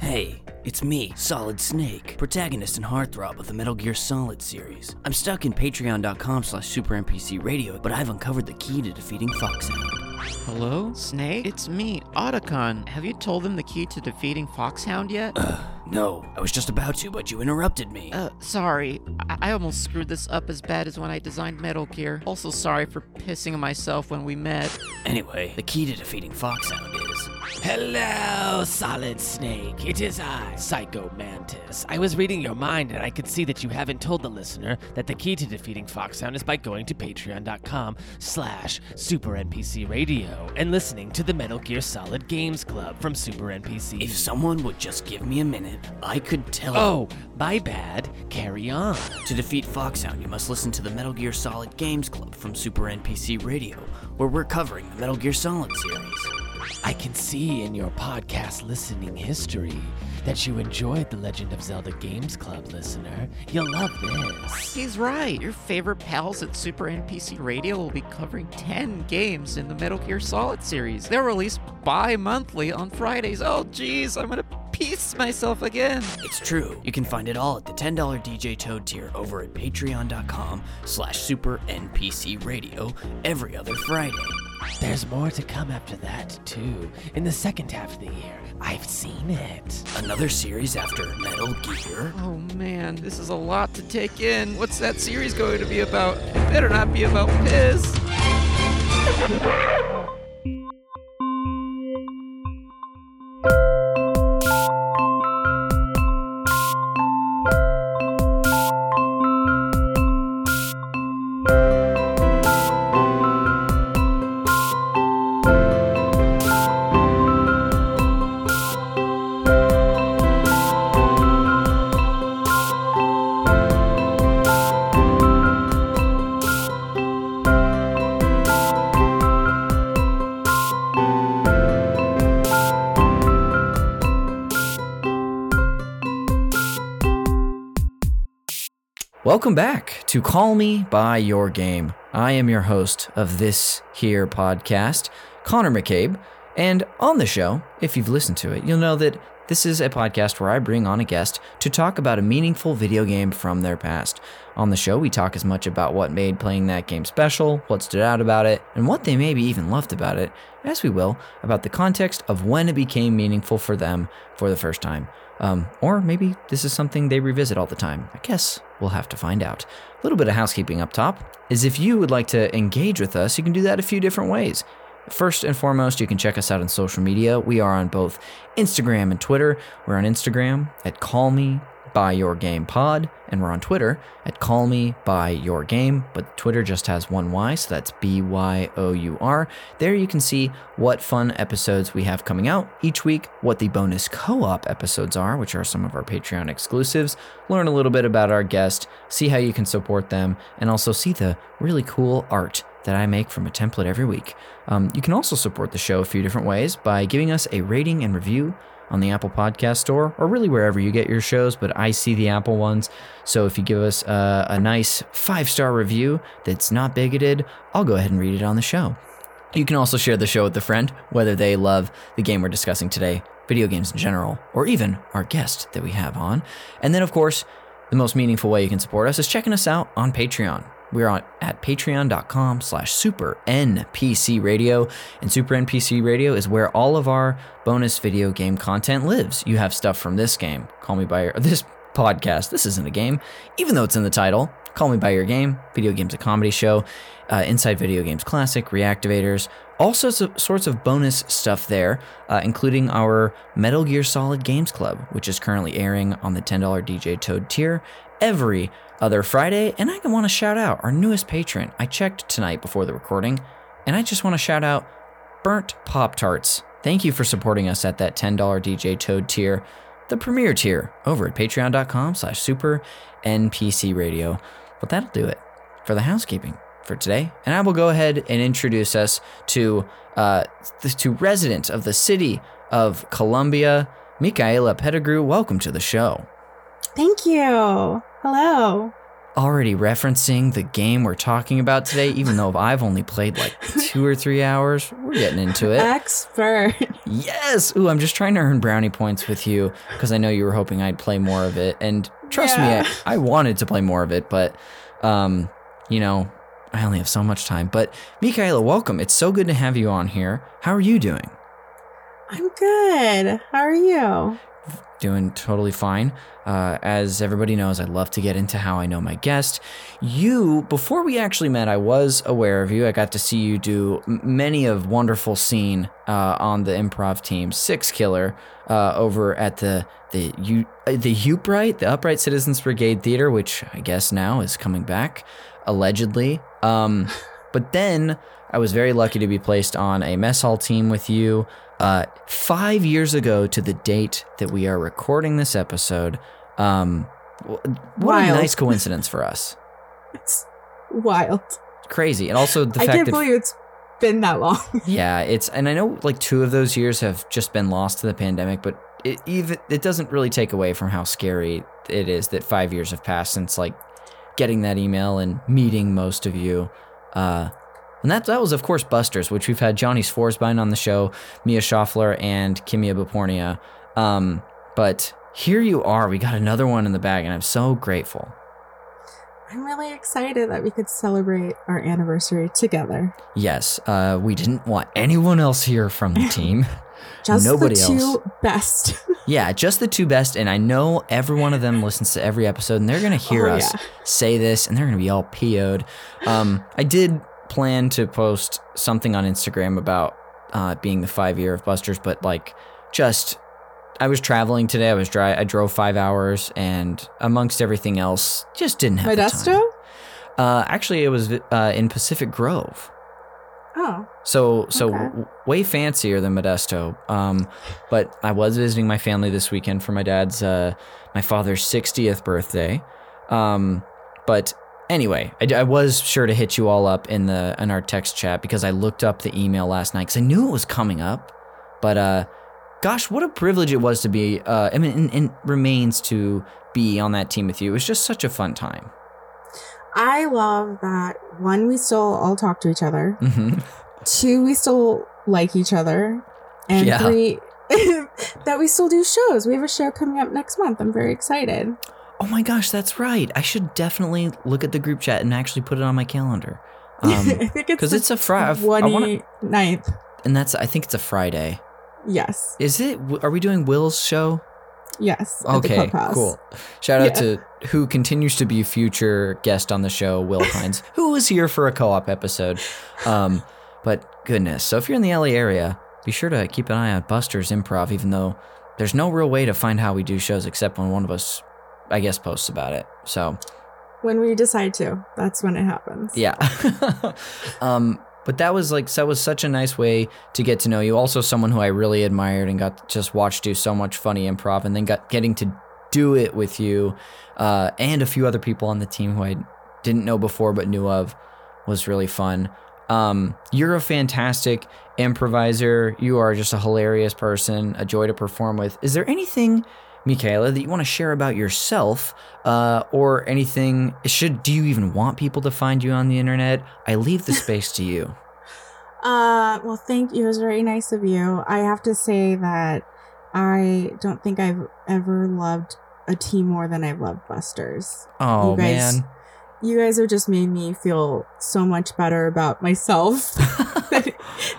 Hey, it's me, Solid Snake, protagonist and heartthrob of the Metal Gear Solid series. I'm stuck in patreon.com slash supernpcradio, but I've uncovered the key to defeating Foxhound. Hello? Snake? It's me, Otacon. Have you told them the key to defeating Foxhound yet? Uh, no, I was just about to, but you interrupted me. Uh, sorry. I-, I almost screwed this up as bad as when I designed Metal Gear. Also sorry for pissing myself when we met. Anyway, the key to defeating Foxhound is... Hello, Solid Snake. It is I, Psycho Mantis. I was reading your mind and I could see that you haven't told the listener that the key to defeating Foxhound is by going to patreon.com slash supernpcradio and listening to the Metal Gear Solid Games Club from Super NPC. If someone would just give me a minute, I could tell... Oh, my bad. Carry on. To defeat Foxhound, you must listen to the Metal Gear Solid Games Club from Super NPC Radio, where we're covering the Metal Gear Solid series. I can see in your podcast listening history that you enjoyed the Legend of Zelda Games Club, listener. You'll love this. He's right. Your favorite pals at Super NPC Radio will be covering 10 games in the Metal Gear Solid series. They're released bi monthly on Fridays. Oh, jeez, I'm gonna piece myself again. It's true. You can find it all at the $10 DJ Toad tier over at patreon.com slash super NPC radio every other Friday. There's more to come after that, too. In the second half of the year, I've seen it. Another series after Metal Gear? Oh man, this is a lot to take in. What's that series going to be about? It better not be about piss. Welcome back to Call Me By Your Game. I am your host of this here podcast, Connor McCabe. And on the show, if you've listened to it, you'll know that this is a podcast where I bring on a guest to talk about a meaningful video game from their past. On the show, we talk as much about what made playing that game special, what stood out about it, and what they maybe even loved about it, as we will about the context of when it became meaningful for them for the first time. Um, or maybe this is something they revisit all the time. I guess we'll have to find out. A little bit of housekeeping up top is if you would like to engage with us, you can do that a few different ways. First and foremost, you can check us out on social media. We are on both Instagram and Twitter. We're on Instagram at Call Me by Your Game Pod, and we're on Twitter at Call Me by Your Game, but Twitter just has one Y, so that's B Y O U R. There you can see what fun episodes we have coming out each week, what the bonus co op episodes are, which are some of our Patreon exclusives, learn a little bit about our guest, see how you can support them, and also see the really cool art that I make from a template every week. Um, you can also support the show a few different ways by giving us a rating and review on the Apple Podcast Store or really wherever you get your shows, but I see the Apple ones. So if you give us a, a nice five star review that's not bigoted, I'll go ahead and read it on the show. You can also share the show with a friend, whether they love the game we're discussing today, video games in general, or even our guest that we have on. And then, of course, the most meaningful way you can support us is checking us out on Patreon. We're on at patreon.com slash super NPC radio. And super NPC radio is where all of our bonus video game content lives. You have stuff from this game, Call Me By Your this podcast. This isn't a game, even though it's in the title. Call Me By Your Game, Video Games a Comedy Show, uh, Inside Video Games Classic, Reactivators, all sorts of, sorts of bonus stuff there, uh, including our Metal Gear Solid Games Club, which is currently airing on the $10 DJ Toad tier every other Friday. And I want to shout out our newest patron. I checked tonight before the recording, and I just want to shout out Burnt Pop Tarts. Thank you for supporting us at that $10 DJ Toad tier, the premier tier, over at patreon.com slash super NPC radio. But that'll do it for the housekeeping for today. And I will go ahead and introduce us to uh, to residents of the city of Columbia, Michaela Pettigrew. Welcome to the show. Thank you. Hello. already referencing the game we're talking about today, even though I've only played like two or three hours. We're getting into it. Expert. Yes. Ooh, I'm just trying to earn brownie points with you because I know you were hoping I'd play more of it. And trust Yeah. me, I, I wanted to play more of it, but, um, you know, I only have so much time. But Michaela, welcome. It's so good to have you on here. How are you doing? I'm good. How are you? Doing totally fine. Uh, as everybody knows, I love to get into how I know my guest. You, before we actually met, I was aware of you. I got to see you do many of wonderful scene uh, on the improv team, Six Killer, uh, over at the the U uh, the Upright, the Upright Citizens Brigade Theater, which I guess now is coming back, allegedly. Um, but then I was very lucky to be placed on a mess hall team with you. Uh, five years ago to the date that we are recording this episode. Um, wh- what a nice coincidence for us. It's wild. Crazy. And also the I fact can't that believe it's been that long. yeah, it's and I know like two of those years have just been lost to the pandemic, but it even it doesn't really take away from how scary it is that five years have passed since like getting that email and meeting most of you. Uh, and that that was of course Busters, which we've had Johnny Svorsbein on the show, Mia Schaffler, and Kimia Bapornia. Um, but here you are, we got another one in the bag, and I'm so grateful. I'm really excited that we could celebrate our anniversary together. Yes, uh, we didn't want anyone else here from the team. Just Nobody the two else. best. Yeah, just the two best, and I know every one of them listens to every episode, and they're gonna hear Oh, us yeah. say this, and they're gonna be all PO'd. Um, I did plan to post something on Instagram about uh, being the five year of Busters, but like, just I was traveling today. I was dry. I drove five hours, and amongst everything else, just didn't have Modesto? Uh, actually, it was uh, in Pacific Grove. Oh, So so Okay. w- way fancier than Modesto. Um, but I was visiting my family this weekend for my dad's uh, my father's 60th birthday. Um, but anyway, I was sure to hit you all up in the in our text chat because I looked up the email last night because I knew it was coming up. But uh, gosh, what a privilege it was to be. Uh, I mean, and, and remains to be on that team with you. It was just such a fun time. I love that one, we still all talk to each other. hmm Two, we still like each other. And Yeah. three, that we still do shows. We have a show coming up next month. I'm very excited. Oh my gosh, that's right. I should definitely look at the group chat and actually put it on my calendar. Um, I think it's 'cause it's a Friday. I wanna- 29th. and that's I think it's a Friday. Yes. Is it? Are we doing Will's show? Yes. Okay, cool. Shout out Yeah. to who continues to be a future guest on the show, Will Hines, who was here for a co-op episode. Um, but goodness, so if you're in the LA area, be sure to keep an eye on Buster's Improv, even though there's no real way to find how we do shows except when one of us, I guess, posts about it. So When we decide to, that's when it happens. Yeah. um, but that was like that was such a nice way to get to know you. Also, someone who I really admired and got to just watched do so much funny improv, and then got getting to do it with you uh, and a few other people on the team who I didn't know before but knew of was really fun. Um, you're a fantastic improviser. You are just a hilarious person, a joy to perform with. Is there anything, Michaela, that you want to share about yourself, uh, or anything? Should do you even want people to find you on the internet? I leave the space to you. Uh, well, thank you. It was very nice of you. I have to say that I don't think I've ever loved a team more than I've loved Busters. Oh You guys- man, You guys have just made me feel so much better about myself than,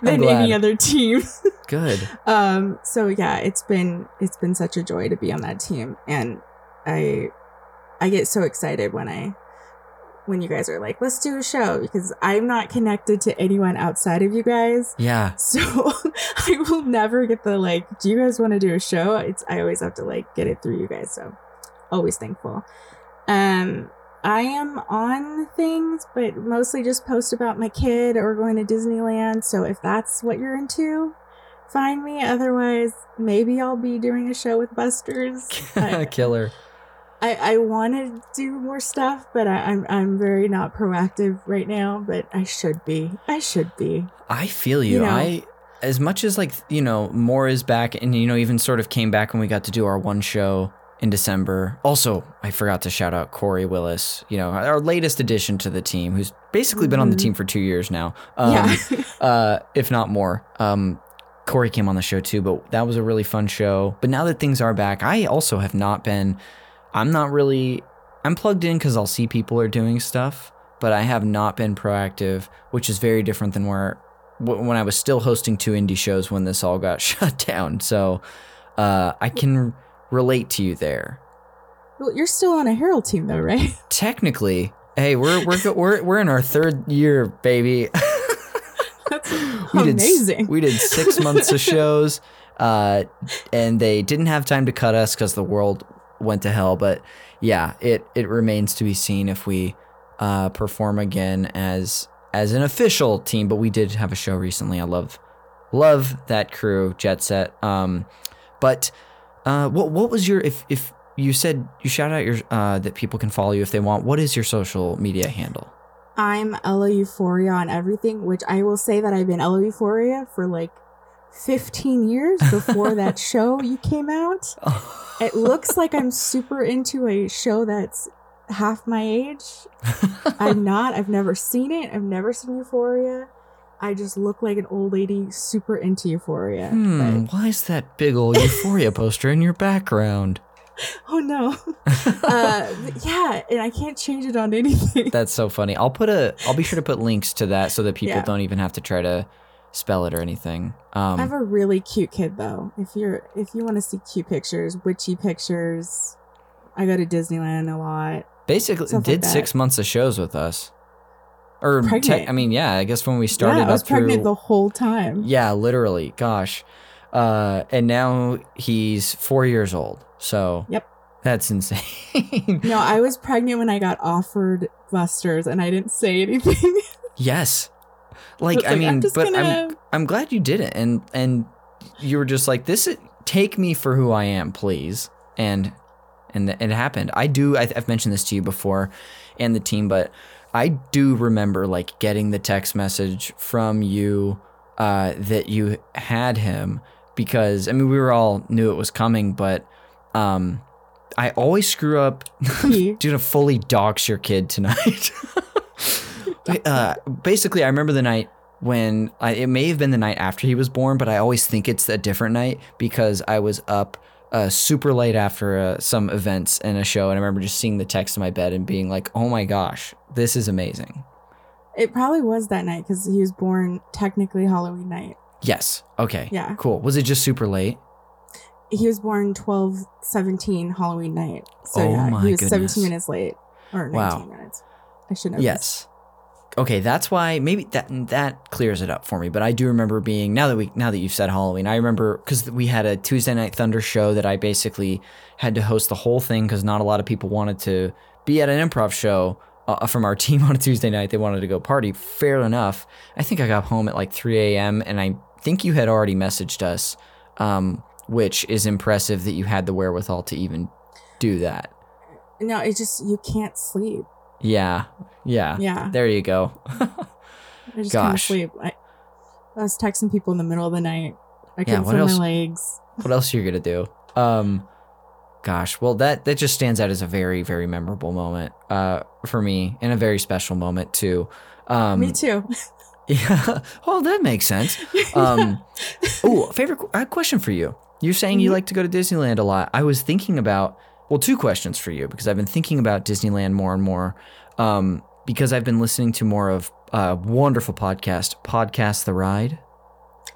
than any other team. Good. um, so yeah, it's been it's been such a joy to be on that team, and I I get so excited when I when you guys are like, let's do a show because I'm not connected to anyone outside of you guys. Yeah, So I will never get the like, do you guys want to do a show? It's I always have to like get it through you guys. So always thankful. Um I am on things, but mostly just post about my kid or going to Disneyland. So if that's what you're into, find me. Otherwise, maybe I'll be doing a show with Busters. I, killer. I, I want to do more stuff, but I, I'm I'm very not proactive right now. But I should be. I should be. I feel you. You know. I as much as like you know more is back, and you know even sort of came back when we got to do our one show in December. Also, I forgot to shout out Corey Willis, you know, our latest addition to the team, who's basically been on the Mhm. team for two years now, um, yeah. uh, if not more. Um, Corey came on the show too, but that was a really fun show. But now that things are back, I also have not been. I'm not really. I'm plugged in because I'll see people are doing stuff, but I have not been proactive, which is very different than where when I was still hosting two indie shows when this all got shut down. So uh, I can relate to you there. well, you're still on a Harold team though, right? Technically, hey, we're we're we're we're in our third year, baby. That's we did we did six months of shows, uh, and they didn't have time to cut us because the world went to hell. But yeah, it it remains to be seen if we uh, perform again as as an official team. But we did have a show recently. I love love that crew, Jet Set. Um, but uh, what what was your if if you said you shout out your uh, that people can follow you if they want? What is your social media handle? I'm Ella Euphoria on everything, which I will say that I've been Ella Euphoria for like 15 years before that show you came out. It looks like I'm super into a show that's half my age. I'm not. I've never seen it. I've never seen Euphoria. I just look like an old lady super into Euphoria. Hmm, why is that big old Euphoria poster in your background? oh no. uh, yeah, and I can't change it on anything. That's so funny. I'll put a. I'll be sure to put links to that so that people Yeah. don't even have to try to spell it or anything. I have Um, a really cute kid though. If you're if you want to see cute pictures, witchy pictures, I go to Disneyland a lot. basically, stuff like did six months of shows with us. Or Pregnant. I mean, yeah. I guess when we started yeah, I was up through. pregnant the whole time. yeah, literally. Gosh, uh, and now he's four years old. So Yep. that's insane. No, I was pregnant when I got offered Busters, and I didn't say anything. yes. Like, I like, I'm mean, just but I'm I'm glad you did it, and and you were just like, this. Is, take me for who I am, please, and and it happened. I do. I, I've mentioned this to you before, and the team, but I do remember like getting the text message from you uh, that you had him because I mean we were all knew it was coming, but um, I always screw up. He- Gonna fully dox your kid tonight. uh, basically, I remember the night when I, it may have been the night after he was born, but I always think it's a different night because I was up uh, super late after uh, some events and a show, and I remember just seeing the text in my bed and being like, "Oh my gosh, this is amazing." It probably was that night because he was born technically Halloween night. Yes. Okay. Yeah. Cool. Was it just super late? He was born 12 17 Halloween night. So Oh yeah, my he was goodness. 17 minutes late. Or 19 Wow. minutes. I should know. Yes. Okay, that's why maybe that that clears it up for me. But I do remember being now that we now that you've said Halloween, I remember because we had a Tuesday Night Thunder show that I basically had to host the whole thing because not a lot of people wanted to be at an improv show uh, from our team on a Tuesday night. They wanted to go party. Fair enough. I think I got home at like 3 a.m. and I think you had already messaged us, um, which is impressive that you had the wherewithal to even do that. No, it just, you can't sleep. Yeah, yeah. Yeah. There you go. I just Gosh. sleep. I, I was texting people in the middle of the night. I Yeah, couldn't what feel my legs. what else are you gonna do? Um, gosh, well that that just stands out as a very very memorable moment uh for me and a very special moment too. Um, Me too. Yeah. Well, that makes sense. Um, oh, favorite I have a question for you. You're saying you Mhm. like to go to Disneyland a lot. I was thinking about well, two questions for you because I've been thinking about Disneyland more and more. Um, because I've been listening to more of a wonderful podcast, Podcast the Ride.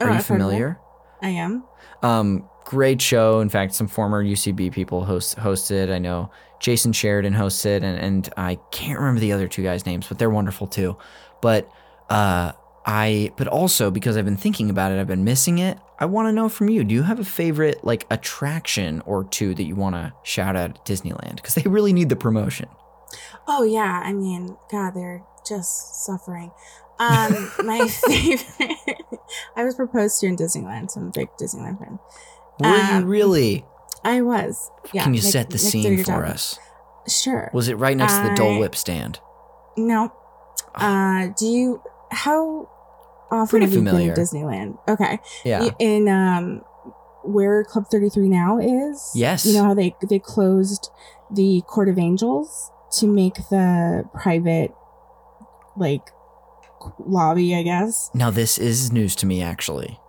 Oh, Are you I've heard of it. familiar? I am. Um, great show. In fact, some former UCB people host hosted. I know Jason Sheridan hosted, and and I can't remember the other two guys' names, but they're wonderful too. But uh, I but also because I've been thinking about it, I've been missing it. I want to know from you. Do you have a favorite like attraction or two that you want to shout out at Disneyland? Because they really need the promotion. Oh yeah, I mean, God, they're just suffering. Um, my favorite. I was proposed to in Disneyland, so I'm a big Disneyland fan. Were you Um, really? I was. Yeah. Can you Nick- set the Nick scene for us? Sure. Was it right next to the Dole I- Whip stand? No. Uh, do you? How often Pretty familiar. Disneyland? Okay. Yeah. In um, where Club 33 now is. Yes. You know how they they closed the Court of Angels to make the private like lobby, I guess. Now this is news to me actually.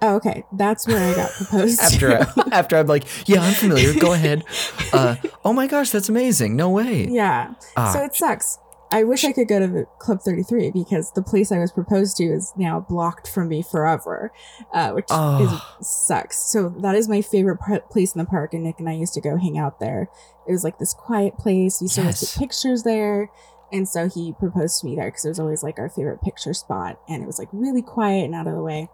Oh, okay. That's where I got proposed After. I, after I'm like, yeah, I'm familiar. Go ahead. Uh, oh my gosh, that's amazing. No way. yeah. Ah, So it sucks. I wish I could go to the Club 33 because the place I was proposed to is now blocked from me forever, uh, which Oh. is sucks. So that is my favorite place in the park, and Nick and I used to go hang out there. It was like this quiet place. We used to always Yes. take pictures there, and so he proposed to me there because it was always like our favorite picture spot, and it was like really quiet and out of the way.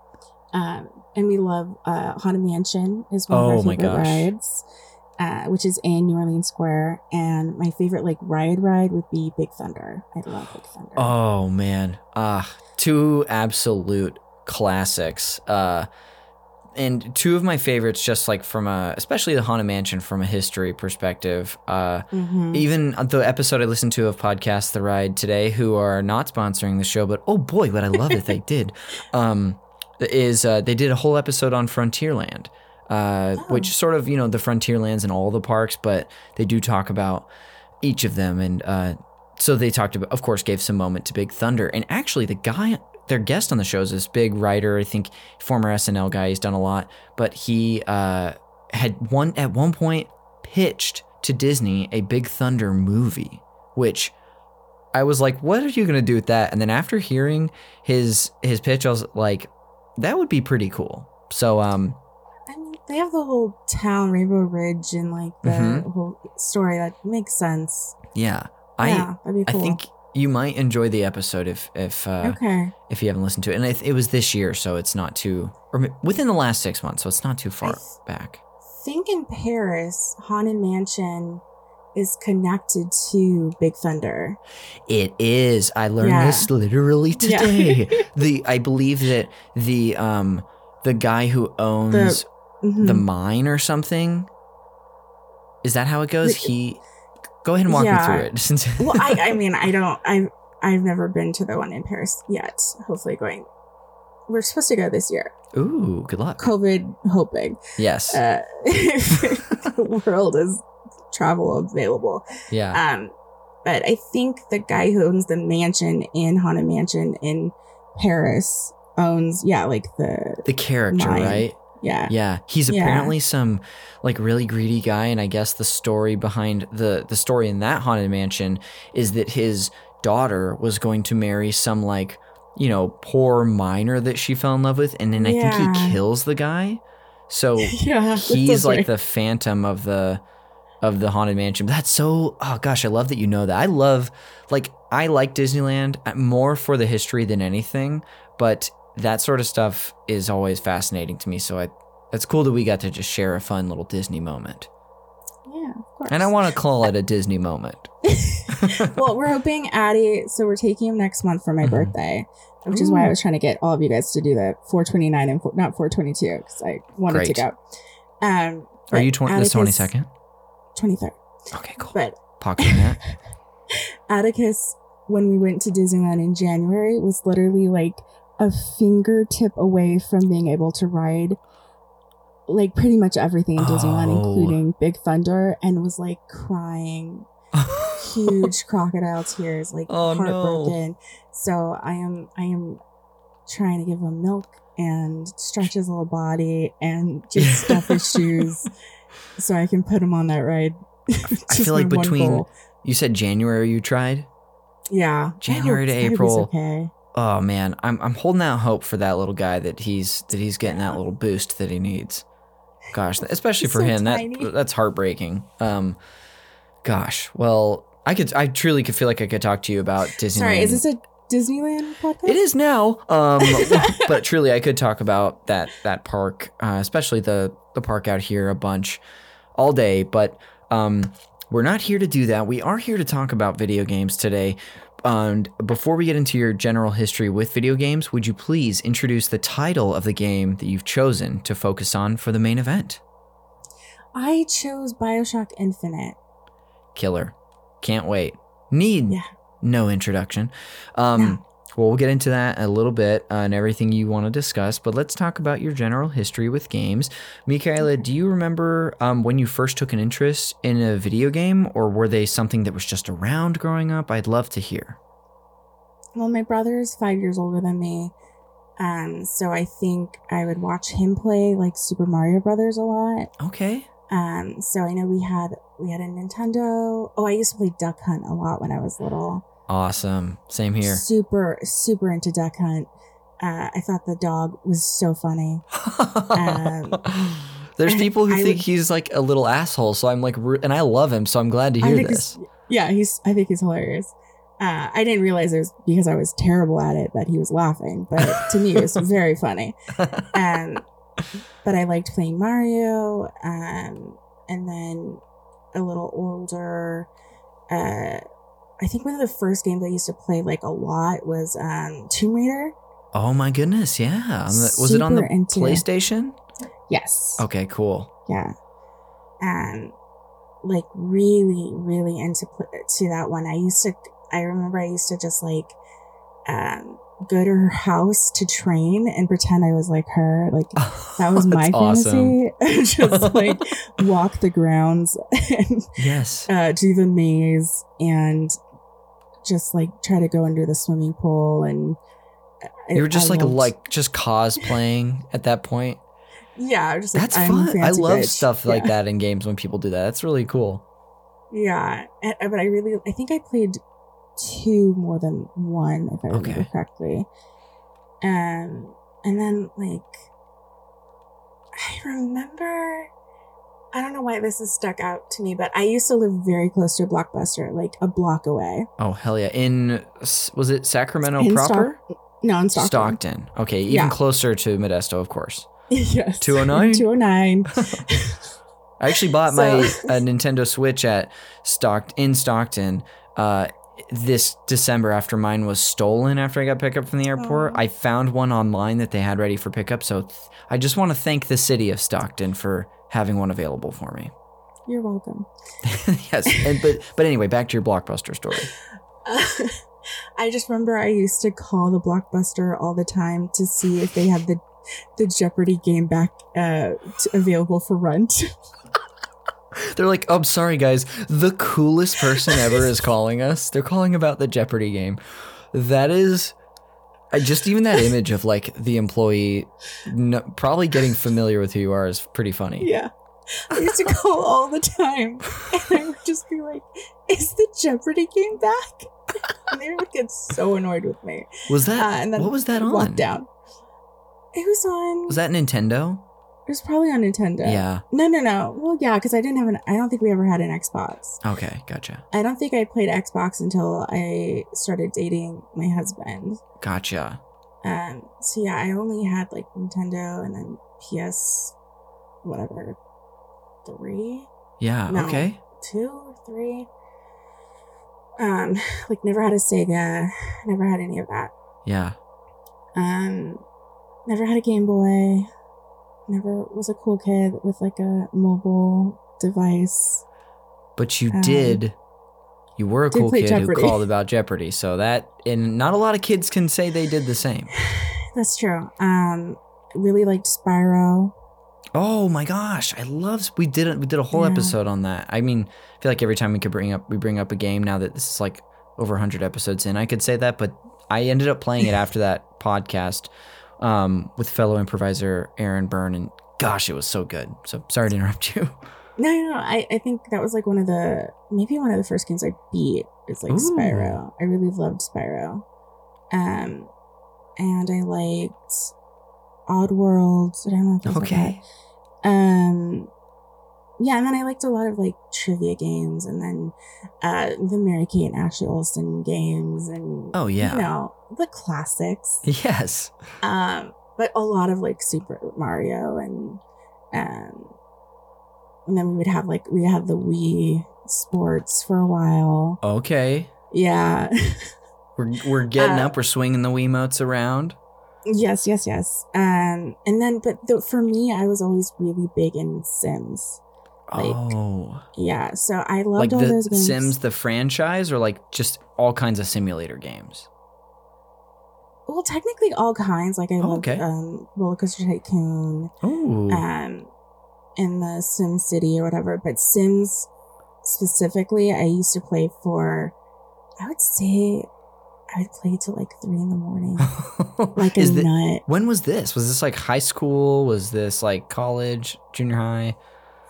Um, and we love uh, Haunted Mansion is one Oh of our my favorite rides uh, which is in New Orleans Square. And my favorite like ride ride would be Big Thunder. I love Big Thunder. Oh man. Ah, two absolute classics. Uh and two of my favorites just like from a especially the Haunted Mansion from a history perspective. Uh Mhm. even the episode I listened to of podcast The Ride today, who are not sponsoring the show, but oh boy, would I love if they did. Um, is uh, they did a whole episode on Frontierland, uh, which sort of you know the Frontierlands and all the parks, but they do talk about each of them, and uh, so they talked about, of course, gave some moment to Big Thunder, and actually the guy. Their guest on the show is this big writer, I think former SNL guy. He's done a lot, but he uh, had one at one point pitched to Disney a Big Thunder movie, which I was like, "What are you gonna do with that?" And then after hearing his his pitch, I was like, "That would be pretty cool." So, um, they have the whole town, Rainbow Ridge, and like the Mhm. whole story that makes sense. yeah, yeah, I that'd be I think you might enjoy the episode if if uh, okay. if you haven't listened to it. And it, it was this year, so it's not too or within the last six months, so it's not too far th- back. think in Paris, Haunted Mansion is connected to Big Thunder. It is. I learned Yeah. this literally Yeah. today. the I believe that the um the guy who owns Mhm. the mine or something. Is that how it goes? He go ahead and walk Yeah. me through it. Since well, I, I mean, I don't, I've, I've never been to the one in Paris yet. Hopefully, going. We're supposed to go this year. Ooh, good luck. COVID hoping. Yes. Uh, the world is travel available. yeah. Um, but I think the guy who owns the mansion in Haunted Mansion in Paris owns, yeah, like the the character, mine. right? Yeah, Yeah. He's Yeah. apparently some like really greedy guy and I guess the story behind the the story in that haunted mansion is that his daughter was going to marry some like, you know, poor miner that she fell in love with and then I think he kills the guy. So yeah. he's like the phantom of the of the haunted mansion that's so oh gosh i love that you know that i love like i like disneyland uh, more for the history than anything but that sort of stuff is always fascinating to me so i it's cool that we got to just share a fun little disney moment yeah, of course. and i want to call it a disney moment well, we're hoping Addie. So we're taking him next month for my Mhm. birthday, which is why I was trying to get all of you guys to do the 429 and four, not 422 because I wanted to go. Um, are you but 20 this 22nd 23rd. okay cool But pocketing that Atticus, when we went to Disneyland in January, was literally like a fingertip away from being able to ride like pretty much everything in Disneyland, Oh. including Big Thunder, and was like crying huge crocodile tears, like Oh, no. heartbroken. So I am I am trying to give him milk and stretch his little body and just stuff his shoes so I can put him on that ride. I feel like between goal. you said january you tried yeah January to April. Okay. Oh man, I'm I'm holding out hope for that little guy that he's that he's getting that little boost that he needs. Gosh, especially for so him, tiny. that that's heartbreaking. Um, gosh, well, I could I truly could feel like I could talk to you about Disneyland. Sorry, is this a Disneyland podcast? It is now. Um, but truly, I could talk about that that park, uh, especially the the park out here, a bunch, all day. But um, we're not here to do that. We are here to talk about video games today. And before we get into your general history with video games, would you please introduce the title of the game that you've chosen to focus on for the main event? I chose Bioshock Infinite. Killer. Can't wait. Need Yeah. no introduction. Um, No. Well, we'll get into that a little bit uh, and everything you want to discuss, but let's talk about your general history with games. Michaela, do you remember um, when you first took an interest in a video game, or were they something that was just around growing up? I'd love to hear. Well, my brother is five years older than me. Um, so I think I would watch him play like Super Mario Brothers a lot. Okay. Um, so I know we had we had a Nintendo. Oh, I used to play Duck Hunt a lot when I was little. Awesome. Same here. Super, super into Duck Hunt. Uh, I thought the dog was so funny. Um, There's people who I think would- he's like a little asshole, so I'm like, and I love him, so I'm glad to hear this. he's, yeah, he's. I think he's hilarious. Uh, I didn't realize it was because I was terrible at it that he was laughing, but to me it was very funny. Um, but I liked playing Mario. Um, and then a little older, uh, I think one of the first games I used to play like a lot was um, Tomb Raider. Oh my goodness, yeah. The- was it on the PlayStation? Yes. Okay, cool. Yeah. Um, like really, really into to that one. I used to. I remember I used to just like, um, go to her house to train and pretend I was like her. Like that was my awesome. fantasy. just like walk the grounds and Yes. uh, do the maze and just like try to go under the swimming pool and. I- You were just I like loved- like just cosplaying at that point. yeah. I was just like, That's a fun. I love bitch. stuff like that in games when people do that. That's really cool. Yeah, but I really, I think I played two more than one, if I remember Okay. correctly. Um, and then like, I remember, I don't know why this has stuck out to me, but I used to live very close to a blockbuster, like a block away. Oh hell yeah! In was it Sacramento In proper? No, in Stockton. Stockton. Okay, even Yeah. closer to Modesto, of course. yes. 209? 209. I actually bought my So- uh, Nintendo Switch at Stock in Stockton uh, this December after mine was stolen after I got picked up from the airport. Aw. I found one online that they had ready for pickup, so th- I just want to thank the city of Stockton for having one available for me. You're welcome. yes, and, but but anyway, back to your blockbuster story. I just remember I used to call the Blockbuster all the time to see if they had the the Jeopardy game back uh, available for rent. They're like, oh, I'm sorry, guys. The coolest person ever is calling us. They're calling about the Jeopardy game. That is. I just even that image of like the employee no, probably getting familiar with who you are is pretty funny. yeah. I used to call all the time, and I would just be like, "Is the Jeopardy game back?" And they would get so annoyed with me. Was that Uh, and then what was that on? Lockdown. It was on. Was that Nintendo? It was probably on Nintendo. Yeah. No, no, no. Well, yeah, because I didn't have an. I don't think we ever had an Xbox. Okay, gotcha. I don't think I played Xbox until I started dating my husband. Gotcha. Um, so yeah, I only had like Nintendo and then PS, whatever, three, Yeah, No. okay. two, or three. Um, like never had a Sega, never had any of that. Yeah. Um, never had a Game Boy. Never was a cool kid with like a mobile device. But you Um, did you were a cool kid Jeopardy. who called about Jeopardy. So that and not a lot of kids can say they did the same. That's true. Um, really liked Spyro. Oh my gosh, I love. We did it. We did a whole Yeah. episode on that. I mean, I feel like every time we could bring up, we bring up a game. Now that this is like over hundred episodes in, I could say that. But I ended up playing it after that podcast um, with fellow improviser Aaron Byrne, and gosh, it was so good. So sorry to interrupt you. No, no, no. I, I think that was like one of the maybe one of the first games I beat is like Ooh. Spyro. I really loved Spyro. Um and I liked Oddworld. I don't know if that's Okay. that. Um yeah, and then I liked a lot of like trivia games and then uh the Mary Kate and Ashley Olsen games and Oh yeah. you know, the classics. Yes. Um, but a lot of like Super Mario and um, and then we would have like we had the Wii Sports for a while. Okay. Yeah. We're we're getting Uh, up. We're swinging the Wiimotes around. yes, yes, yes. Um, and then but the, for me, I was always really big in Sims. Like, oh, Yeah, so I loved like all the those games. Sims, the franchise, or like just all kinds of simulator games. well, technically all kinds. Like I Oh, love okay. um, Roller Coaster Tycoon, Oh, um, in the Sim City or whatever. But Sims specifically, I used to play for. I would say, I would play till like three in the morning, like a Is the- nut. when was this? Was this like high school? Was this like college, junior high?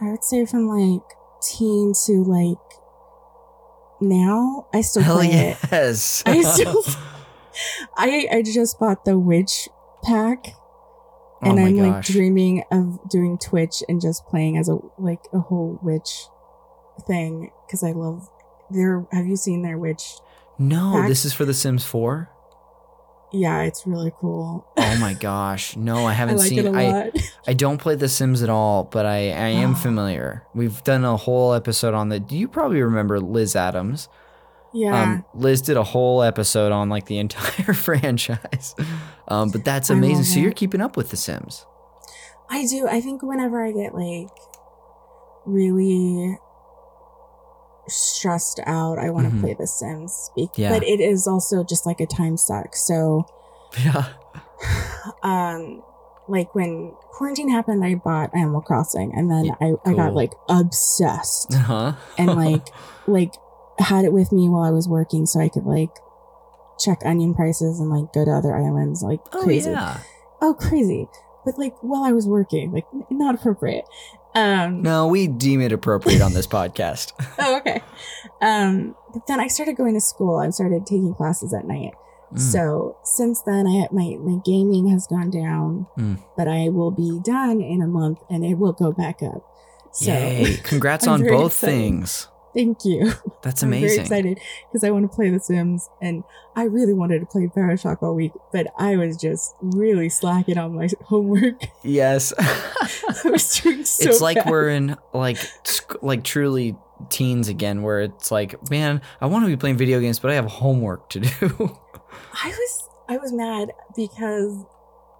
I would say from like teen to like now. I still Hell play it. yes. I still. I I just bought the Witch pack. oh and my I'm like dreaming of doing Twitch and just playing as a like a whole witch thing because I love their. Have you seen their witch? no, pack? this is for The Sims 4. Yeah, it's really cool. Oh my gosh. No, I I haven't like seen it I. I don't play The Sims at all, but I, I am Oh. familiar. We've done a whole episode on the. Do you probably remember Liz Adams? yeah, Um, Liz did a whole episode on like the entire franchise. Um, but that's amazing. So you're keeping up with The Sims. I do. I think whenever I get like really stressed out, I want to Mhm. play The Sims. Be- Yeah. But it is also just like a time suck. So, Yeah. um, like when quarantine happened, I bought Animal Crossing, and then Yeah, I, I got like obsessed. Huh? and like like had it with me while I was working so I could like check onion prices and like go to other islands like oh crazy. yeah. Oh crazy. But like while I was working, like not appropriate. Um No, we deem it appropriate on this podcast. Oh okay. Um but then I started going to school. I started taking classes at night. Mm. So since then I my my gaming has gone down, Mm. but I will be done in a month and it will go back up. So Yay! Congrats on both excited. things. Thank you. That's amazing. I'm very excited because I want to play The Sims, and I really wanted to play Bioshock all week, but I was just really slacking on my homework. Yes. I was doing so. it's like bad. we're in like like truly teens again where it's like man i want to be playing video games but i have homework to do I was I was mad because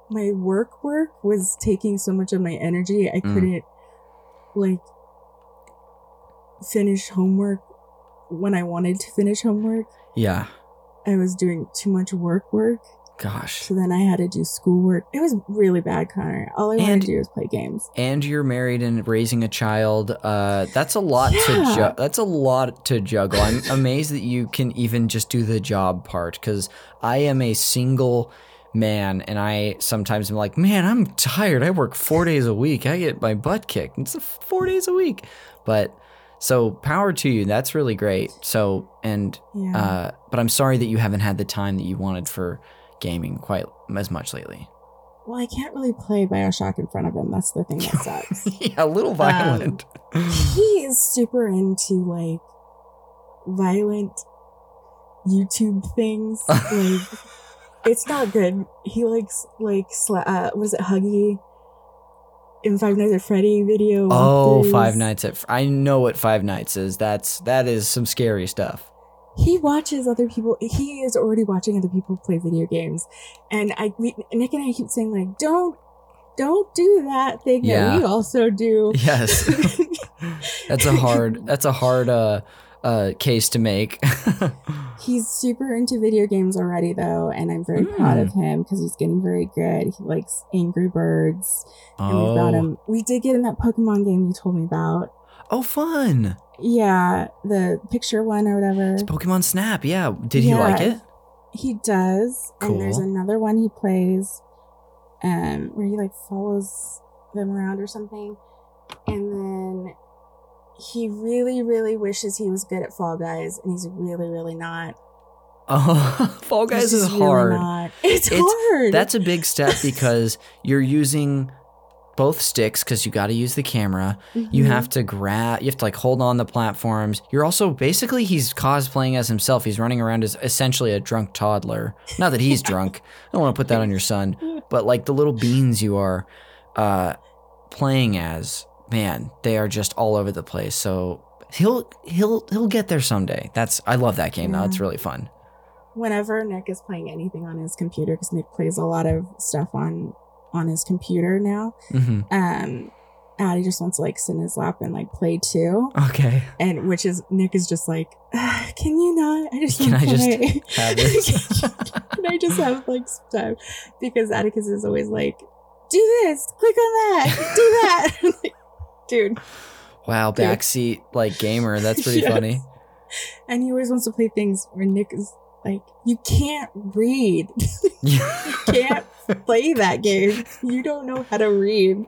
my work work was taking so much of my energy. I Mm. couldn't like finish homework when I wanted to finish homework. yeah I was doing too much work work. gosh So then I had to do schoolwork. It was really bad, Connor. All I wanted to do was play games. and you're married and raising a child uh that's a lot to Yeah. ju- that's a lot to juggle i'm amazed that you can even just do the job part because i am a single man and i sometimes am like man i'm tired i work four days a week i get my butt kicked it's four days a week but so power to you that's really great so and Yeah. uh but i'm sorry that you haven't had the time that you wanted for gaming quite as much lately well, I can't really play Bioshock in front of him. That's the thing that sucks. yeah a little violent he is super into like violent YouTube things. like it's not good. He likes like sla- uh, was it Huggy in Five Nights at Freddy video? Oh? Five Nights at. I know what Five Nights is. That's that is some scary stuff. He watches other people. He is already watching other people play video games, and I we, Nick and I keep saying like, don't. Don't do that thing Yeah. that we also do. Yes, that's a hard. That's a hard uh uh case to make. He's super into video games already, though, and I'm very proud Mm. of him because he's getting very good. He likes Angry Birds, and we've got oh, him. We did get in that Pokemon game you told me about. oh, fun! Yeah, the picture one or whatever. It's Pokemon Snap. Yeah, did he like it? He does, and there's another one he plays, um, where he like follows them around or something, and then he really, really wishes he was good at Fall Guys, and he's really, really not. Oh, Fall Guys is really hard. It's, It's- hard. That's a big step because you're using both sticks because you got to use the camera. You Mhm. have to grab, you have to like hold on the platforms. You're also basically, he's cosplaying as himself. He's running around as essentially a drunk toddler. Not that he's drunk. I don't want to put that on your son, but like the little beans you are uh, playing as, man, they are just all over the place. So he'll, he'll, he'll get there someday. That's, I love that game. It's really fun. whenever Nick is playing anything on his computer, because Nick plays a lot of stuff on on his computer now. hmm Um, Addie just wants to like sit in his lap and like play too. Okay. And which is Nick is just like, "Ah, can you not? I just Can I to just play. have this? can I just have like some time? Because Atticus is always like, do this, click on that, do that. Dude. Wow, Dude. backseat like gamer. That's pretty Yes. funny. And he always wants to play things where Nick is like, you can't read. you can't play that game. You don't know how to read.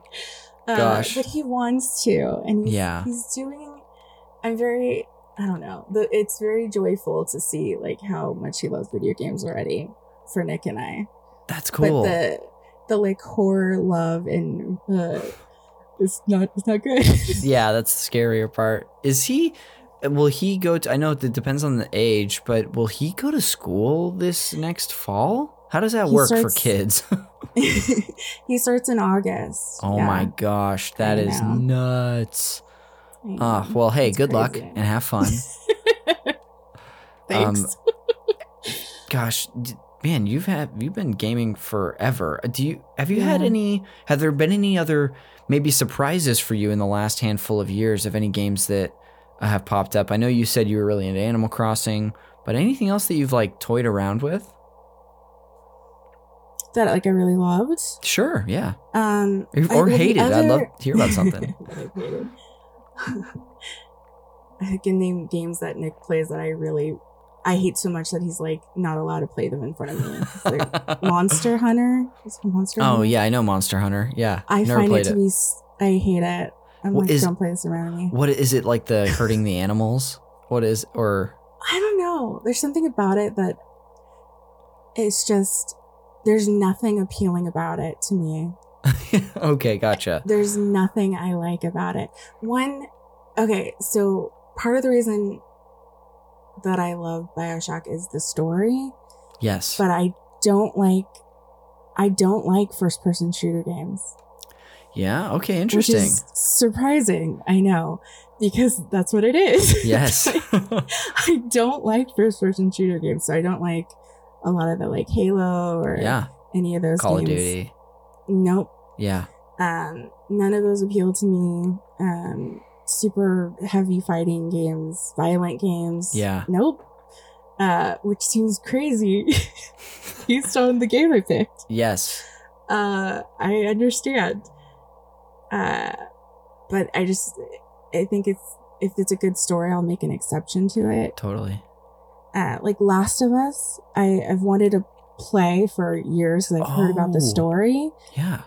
Uh, Gosh. But he wants to. And he's, Yeah. he's doing, I'm very, I don't know. The, it's very joyful to see like how much he loves video games already for Nick and I. That's cool. But the, the like horror love and, uh, it's not, it's not good. yeah, that's the scarier part. Is he? Will he go to? I know it depends on the age, but will he go to school this next fall? How does that He work for kids? he starts in August. oh Yeah. my gosh, that is nuts. Ah, well, hey, It's good luck and have fun. Thanks. Um, Gosh, d- man, you've had you've been gaming forever. Do you have you had any? Have there been any other maybe surprises for you in the last handful of years of any games that uh, have popped up? I know you said you were really into Animal Crossing, but anything else that you've like toyed around with? that like I really loved. Sure, yeah, Um, Or- or hated. I'd love to hear about something. That I hated. I can name games that Nick plays that I really, I hate so much that he's like not allowed to play them in front of me. Like Monster Hunter. Is it Monster oh Hunter? yeah, I know Monster Hunter. Yeah, I never find it to be. s- I hate it. I'm Well, like, is- don't play this around me. What is it like? The hurting the animals? What is or? I don't know. There's something about it that it's just there's nothing appealing about it to me. okay, gotcha. There's nothing I like about it. One, okay, so part of the reason that I love Bioshock is the story, Yes. but I don't like, I don't like first person shooter games. yeah. Okay. Interesting. is surprising, I know, because that's what it is. yes. I don't like first person shooter games, so I don't like a lot of the like Halo or yeah. any of those Call games. of Duty. Nope. Yeah. Um, none of those appeal to me. Um, super heavy fighting games, violent games. Yeah. Nope. Uh, which seems crazy based on the game I picked. Yes. Uh, I understand. Uh, but I just, I think it's, if it's a good story, I'll make an exception to it. Totally. Uh, like Last of Us, I, I've wanted to play for years because I've heard about the Oh. story. Yeah.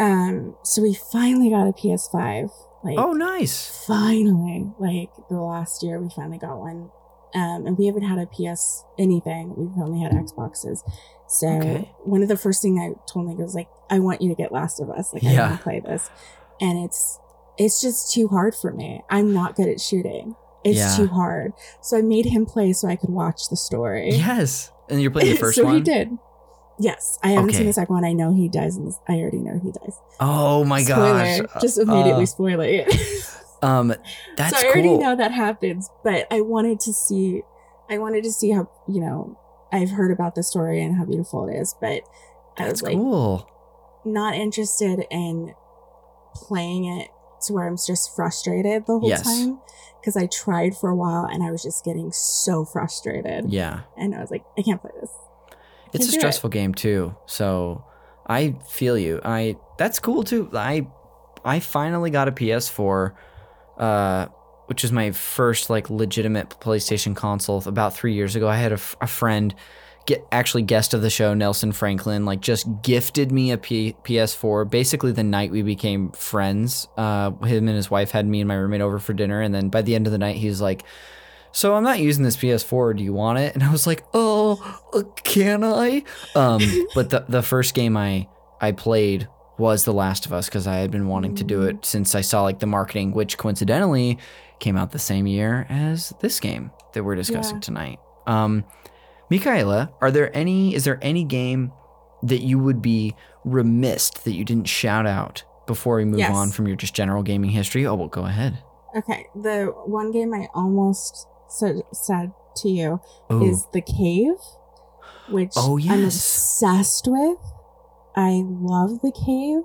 Um, so we finally got a PS5. Like, Oh, nice. finally, like the last year, we finally got one. Um, and we haven't had a PS anything. We've only had Xboxes. So Okay. one of the first thing I told Nick was like, I want you to get Last of Us. Like, I want to play this. And it's it's just too hard for me. I'm not good at shooting. It's Yeah. too hard. So I made him play so I could watch the story. Yes. And you're playing the first so one. he did. Yes, I haven't Okay. seen the second one. I know he dies, I already know he dies. Oh my Spoiler, gosh. just immediately Uh, it. um, that's so I already cool. know that happens, but I wanted to see, I wanted to see how you know I've heard about the story and how beautiful it is, but I That's was like cool. not interested in playing it to where I'm just frustrated the whole Yes. time because I tried for a while and I was just getting so frustrated, Yeah. and I was like, I can't play this. It's a do it. stressful game too. So I feel you. I that's cool too. I I finally got a PS4 uh which is my first like legitimate PlayStation console about 3 years ago. I had a, f- a friend get actually guest of the show Nelson Franklin like just gifted me a P- PS4 basically the night we became friends. Uh him and his wife had me and my roommate over for dinner and then by the end of the night he was like so I'm not using this PS4. Do you want it? And I was like, oh, uh, can I? Um, but the the first game I I played was The Last of Us because I had been wanting to do it since I saw like the marketing, which coincidentally came out the same year as this game that we're discussing Yeah. tonight. Um, Michaela, are there any? Is there any game that you would be remiss that you didn't shout out before we move Yes. on from your just general gaming history? Oh, well, go ahead. Okay, the one game I almost said, said to you Ooh. is The Cave, which Oh, I'm obsessed with. I love The Cave.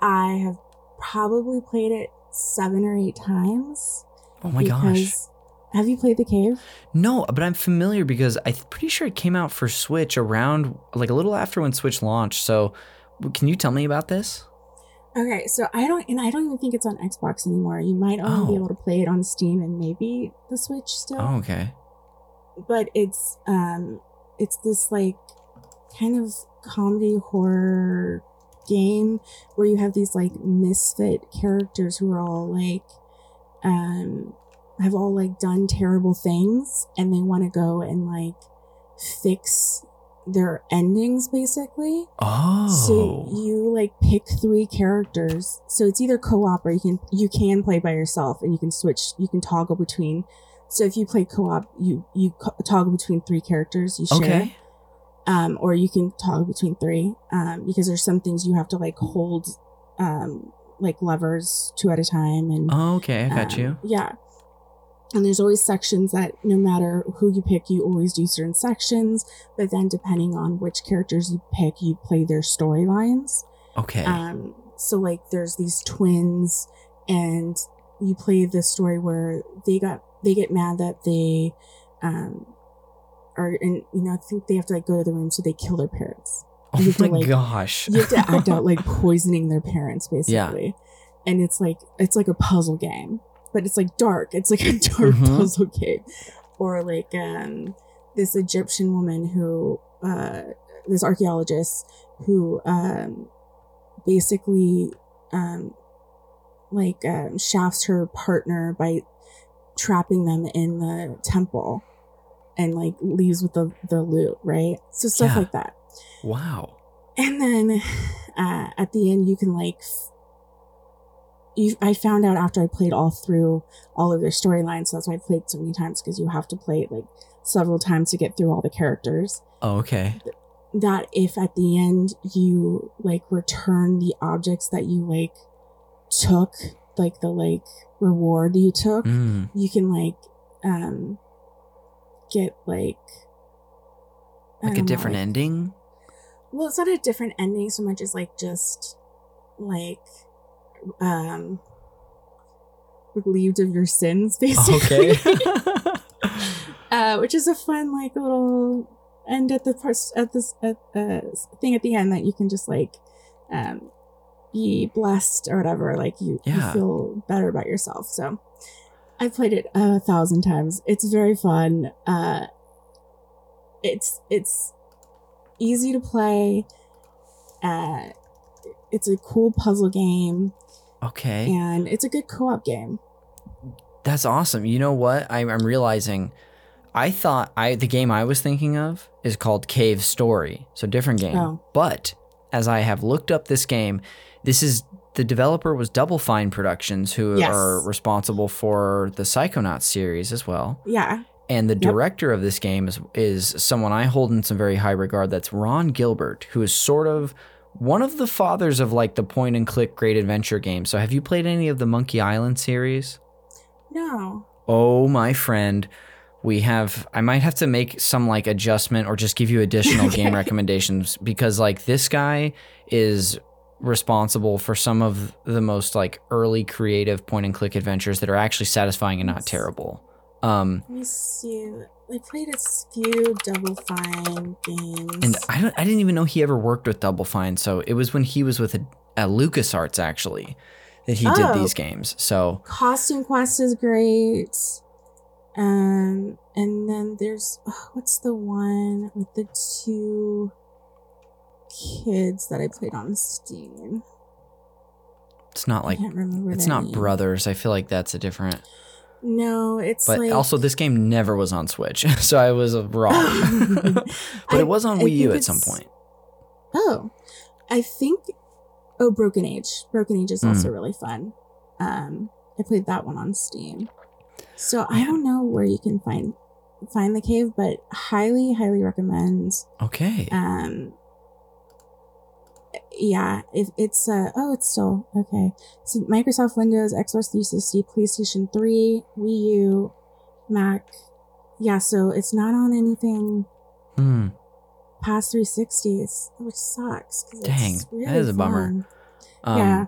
I have probably played it seven or eight times. Oh my gosh. Have you played The Cave? No, but I'm familiar because I'm pretty sure it came out for Switch around like a little after when Switch launched. So, can you tell me about this? Okay, so I don't, and I don't even think it's on Xbox anymore. You might only be Oh. able to play it on Steam and maybe the Switch still. Oh, okay. But it's, um, it's this like kind of comedy horror game where you have these like misfit characters who are all like, um, have all like done terrible things and they want to go and like fix their endings basically. Oh. So you like pick three characters. So it's either co-op or you can you can play by yourself and you can switch. You can toggle between. So if you play co-op, you you co- toggle between three characters you share. okay. Um, or you can toggle between three. Um, because there's some things you have to like hold, um, like levers two at a time and Oh, okay. I got um, you. Yeah. And there's always sections that no matter who you pick, you always do certain sections. But then depending on which characters you pick, you play their storylines. Okay. Um, so like there's these twins and you play the story where they got they get mad that they um are and you know, I think they have to like go to the room so they kill their parents. oh you have to, my like- gosh. You have to act out like poisoning their parents basically. Yeah. And it's like it's like a puzzle game. But it's like dark. It's like a dark Mhm. puzzle game. Or like um this Egyptian woman who uh this archaeologist who um basically um like um, shafts her partner by trapping them in the temple and like leaves with the the loot, right? So stuff Yeah. like that. wow. And then uh, at the end, you can like. f- I found out after I played all through all of their storylines. So that's why I played so many times because you have to play it like several times to get through all the characters. Oh, okay. That if at the end you like return the objects that you like took, like the like reward you took, Mm. you can like um get like Like a don't know, different like- ending? well it's not a different ending so much as like just like um relieved of your sins basically. Okay. uh which is a fun like little end at the first at this at uh thing at the end that you can just like um be blessed or whatever like you, you feel better about yourself. So I've played it a thousand times. It's very fun. Uh it's it's easy to play. Uh it's a cool puzzle game okay. and it's a good co-op game That's awesome. You know what? I'm, I'm realizing I thought I the game I was thinking of is called Cave Story. So different game. Oh. But as I have looked up this game, this is the developer was Double Fine Productions who Yes. are responsible for the Psychonauts series as well. yeah And the Yep. director of this game is is someone I hold in some very high regard. That's Ron Gilbert, who is sort of one of the fathers of like the point and click great adventure games. So have you played any of the Monkey Island series? no Oh, my friend. We have, I might have to make some like adjustment or just give you additional game recommendations because like this guy is responsible for some of the most like early creative point and click adventures that are actually satisfying and not terrible. Um, Let me see. I played a few Double Fine games. and I don't, I didn't even know he ever worked with Double Fine. So it was when he was with a, a LucasArts actually that he did Oh. these games. So Costume Quest is great. Um, and then there's oh, what's the one with the two kids that I played on Steam? it's not like, I can't remember. it's not name. Brothers. I feel like that's a different. No, it's But like also, this game never was on Switch, so I was wrong. but I- it was on I Wii U at some point. Oh, I think. Oh, Broken Age. Broken Age is Hmm. also really fun. Um, I played that one on Steam. So I don't know where you can find find the cave, but highly, highly recommend. Okay. Um, yeah, if it's uh oh, it's still okay. So Microsoft Windows, Xbox 360, PlayStation 3, Wii U, Mac. Yeah, so it's not on anything Hmm. past 360s, which sucks. Dang, it's that is a bummer. Um, yeah.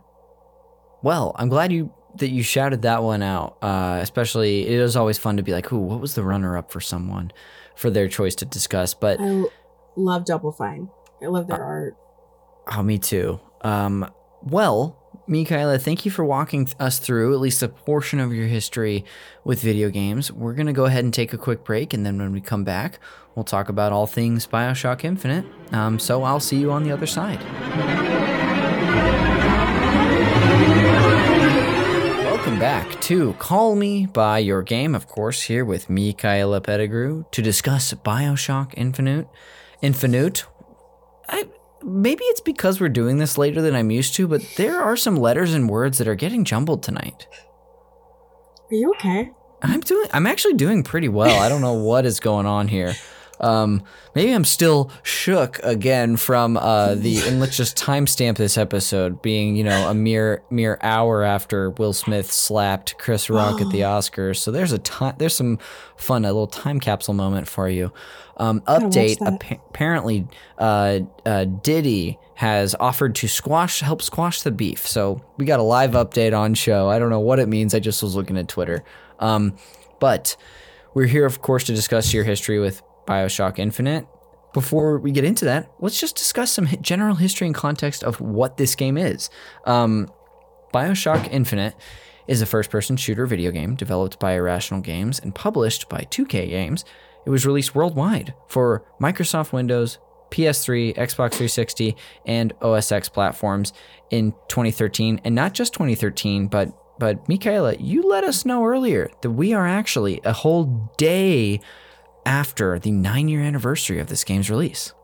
well, I'm glad you that you shouted that one out. Uh, especially, it was always fun to be like, "Ooh, what was the runner-up for someone for their choice to discuss?" But I love Double Fine. I love Uh, their art. Oh, me too. Um, well, Michaela, thank you for walking us through at least a portion of your history with video games. We're going to go ahead and take a quick break, and then when we come back, we'll talk about all things Bioshock Infinite. Um, so I'll see you on the other side. Welcome back to Call Me By Your Game, of course, here with Michaela Pettigrew to discuss Bioshock Infinite. Infinite. I, maybe it's because we're doing this later than I'm used to, but there are some letters and words that are getting jumbled tonight. Are you okay? I'm doing. I'm actually doing pretty well. I don't know what is going on here. Um, maybe I'm still shook again from uh, the and let's just timestamp this episode being you know a mere mere hour after Will Smith slapped Chris Rock at the Oscars. So there's a time. There's some fun a little time capsule moment for you. Um, update. appa- apparently, uh, uh, Diddy has offered to squash help squash the beef. So we got a live update on show. I don't know what it means. I just was looking at Twitter. Um, but we're here, of course, to discuss your history with Bioshock Infinite. Before we get into that, let's just discuss some general history and context of what this game is. Um, Bioshock Infinite is a first person shooter video game developed by Irrational Games and published by 2K Games. It was released worldwide for Microsoft Windows, PS3, Xbox 360, and OS X platforms in 2013. And not just 2013, but but Michaela, you let us know earlier that we are actually a whole day after the nine year anniversary of this game's release.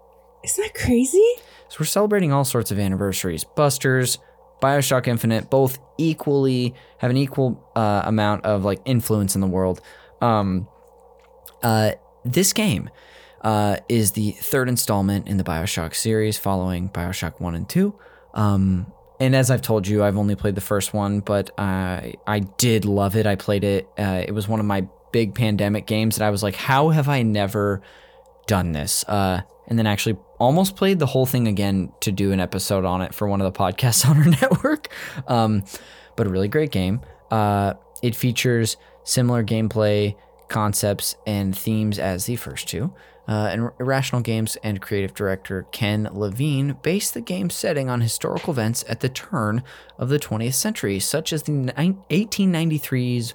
Isn't that crazy? So we're celebrating all sorts of anniversaries. Busters, Bioshock Infinite, both equally have an equal uh, amount of like influence in the world. Um, uh, this game uh, is the third installment in the Bioshock series, following Bioshock One and Two. Um, and as I've told you, I've only played the first one, but I I did love it. I played it. Uh, it was one of my big pandemic games that I was like, how have I never done this? Uh, and then actually almost played the whole thing again to do an episode on it for one of the podcasts on our network. Um, but a really great game. Uh, it features similar gameplay concepts and themes as the first two. Uh, and Irrational Games and creative director Ken Levine based the game's setting on historical events at the turn of the 20th century, such as the ni- 1893's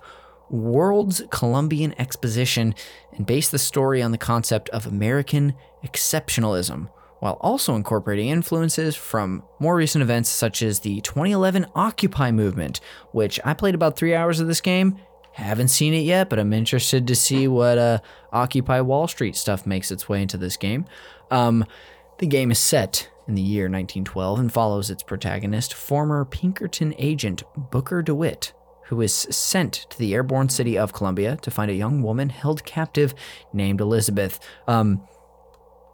World's Columbian Exposition, and based the story on the concept of American exceptionalism, while also incorporating influences from more recent events such as the 2011 Occupy movement, which I played about three hours of this game. Haven't seen it yet, but I'm interested to see what uh, Occupy Wall Street stuff makes its way into this game. Um, the game is set in the year 1912 and follows its protagonist, former Pinkerton agent Booker DeWitt, who is sent to the airborne city of Columbia to find a young woman held captive named Elizabeth. Um,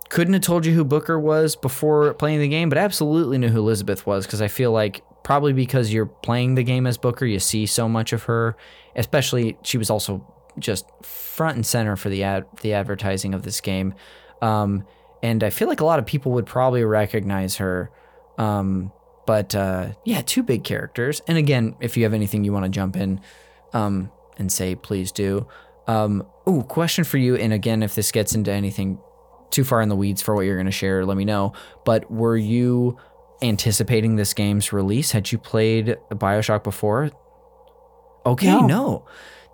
couldn't have told you who Booker was before playing the game, but absolutely knew who Elizabeth was because I feel like probably because you're playing the game as Booker, you see so much of her. Especially, she was also just front and center for the ad, the advertising of this game, um, and I feel like a lot of people would probably recognize her. Um, but uh, yeah, two big characters. And again, if you have anything you want to jump in um, and say, please do. Um, ooh, question for you. And again, if this gets into anything too far in the weeds for what you're going to share, let me know. But were you anticipating this game's release? Had you played Bioshock before? Okay, No. no.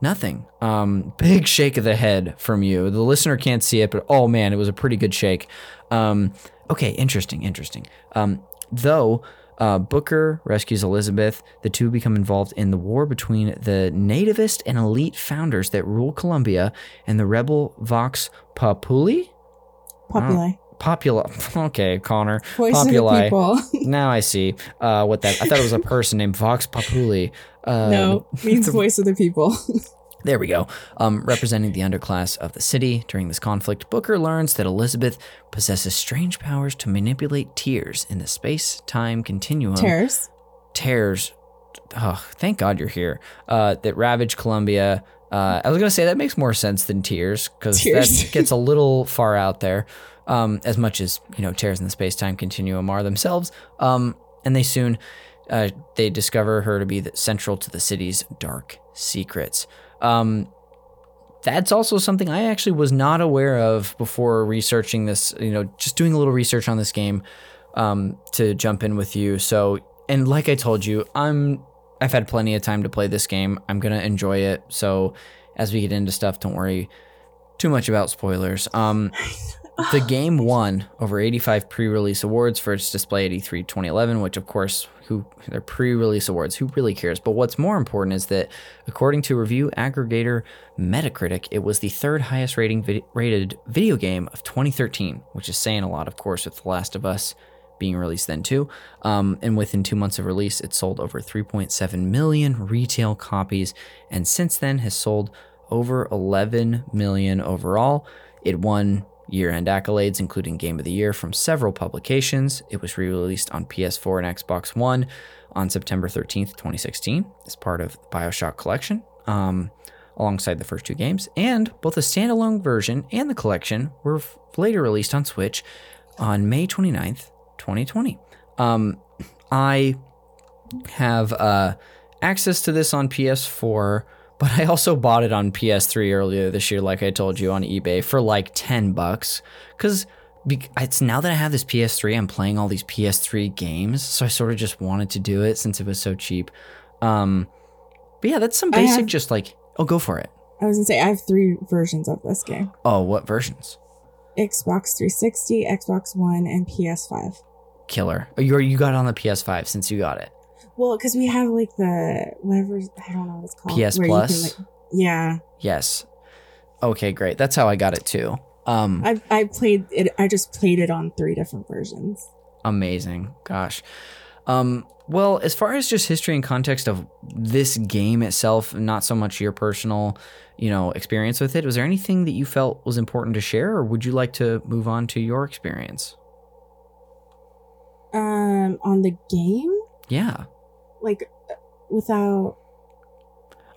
Nothing. Um, big shake of the head from you. The listener can't see it, but oh man, it was a pretty good shake. Um, okay, interesting, interesting. Um, though uh, Booker rescues Elizabeth, the two become involved in the war between the nativist and elite founders that rule Columbia and the rebel Vox Populi. Populi. Popula. Okay, Connor. Voice Populi. the people. Now I see uh, what that. I thought it was a person named Vox Populi. Uh, no, means voice of the people. There we go. Um, representing the underclass of the city during this conflict, Booker learns that Elizabeth possesses strange powers to manipulate tears in the space-time continuum. Tears. Tears. Oh, thank God you're here. Uh, that ravage Columbia. Uh, I was gonna say that makes more sense than tears because that gets a little far out there. Um, as much as you know, tears in the space-time continuum are themselves. Um, and they soon Uh, they discover her to be central to the city's dark secrets. Um, that's also something I actually was not aware of before researching this. You know, just doing a little research on this game um, to jump in with you. So, and like I told you, I'm I've had plenty of time to play this game. I'm gonna enjoy it. So, as we get into stuff, don't worry too much about spoilers. Um, the game won over 85 pre-release awards for its display at E3 2011, which of course, who they're pre-release awards, who really cares? But what's more important is that according to review aggregator Metacritic, it was the third highest rating rated video game of 2013, which is saying a lot, of course, with The Last of Us being released then too. Um, and within two months of release, it sold over 3.7 million retail copies, and since then has sold over 11 million overall. It won year end accolades, including Game of the Year from several publications. It was re released on PS4 and Xbox One on September 13th, 2016, as part of the Bioshock collection, um, alongside the first two games. And both the standalone version and the collection were f- later released on Switch on May 29th, 2020. Um, I have uh, access to this on PS4 but I also bought it on PS3 earlier this year, like I told you on eBay for like 10 bucks. Because it's now that I have this PS3, I'm playing all these PS3 games. So I sort of just wanted to do it since it was so cheap. Um, but yeah, that's some basic, have- just like, oh, go for it. I was gonna say I have three versions of this game: Oh, what versions? Xbox 360, Xbox One, and PS5. Killer. Oh, you you got it on the PS5 since you got it. Well, because we have like the whatever I don't know what it's called. PS you can, Plus? like- yeah, Yes. Okay, great. That's how I got it too. Um, I I played it. I just played it on three different versions. Amazing. Gosh. Um, well, as far as just history and context of this game itself, not so much your personal, you know, experience with it, was there anything that you felt was important to share, or would you like to move on to your experience? Um, on the game, Yeah. Like without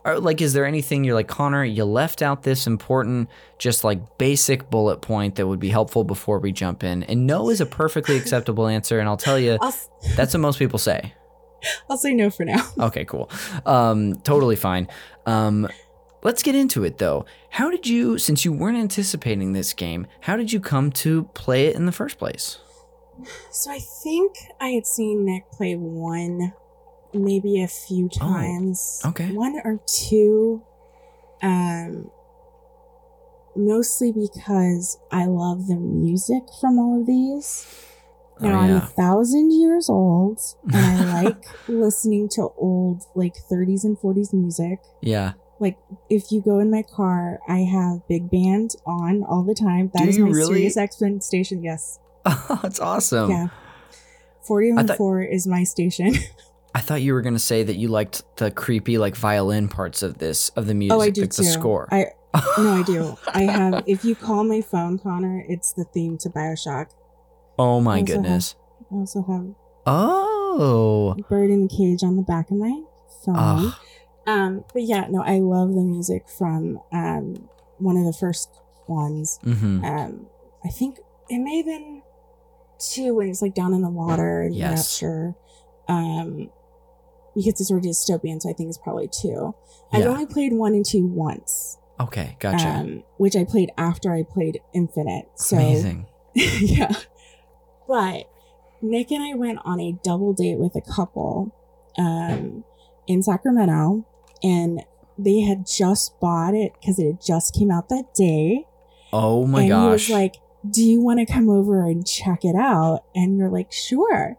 Or, like, is there anything you're like, Connor, you left out this important, just like basic bullet point that would be helpful before we jump in? And no is a perfectly acceptable answer. And I'll tell you, I'll that's what most people say. I'll say no for now. Okay, cool. Um, totally fine. Um, let's get into it though. How did you, since you weren't anticipating this game, how did you come to play it in the first place? So I think I had seen Nick play one, maybe a few times. Oh, okay. One or two. Um mostly because I love the music from all of these. Oh, Now I'm a thousand years old and I like listening to old like 30s and 40s music. Yeah. Like if you go in my car, I have big band on all the time. That Do is my really? Sirius XM station. Yes. Oh, that's awesome. Yeah. 40 I and thought- 4 is my station. I thought you were gonna say that you liked the creepy like violin parts of this of the music, oh, I do like too. the score. I no, I do. I have. If you call my phone, Connor, it's the theme to Bioshock. oh my I also have- goodness. I also have Oh. Bird in the Cage on the back of my phone. Ah. Um, but yeah, no, I love the music from um one of the first ones. Mm-hmm. Um, I think it may have been two when it's like down in the water and Yes. rapture. Um, because it's sort of dystopian, so I think it's probably two. I've only played one and two once. Okay, gotcha. um, which I played after I played Infinite. So Amazing. yeah, but Nick and I went on a double date with a couple um, in Sacramento, and they had just bought it because it had just came out that day. Oh my and gosh. he was like, "Do you want to come over and check it out?" And you're like, "Sure."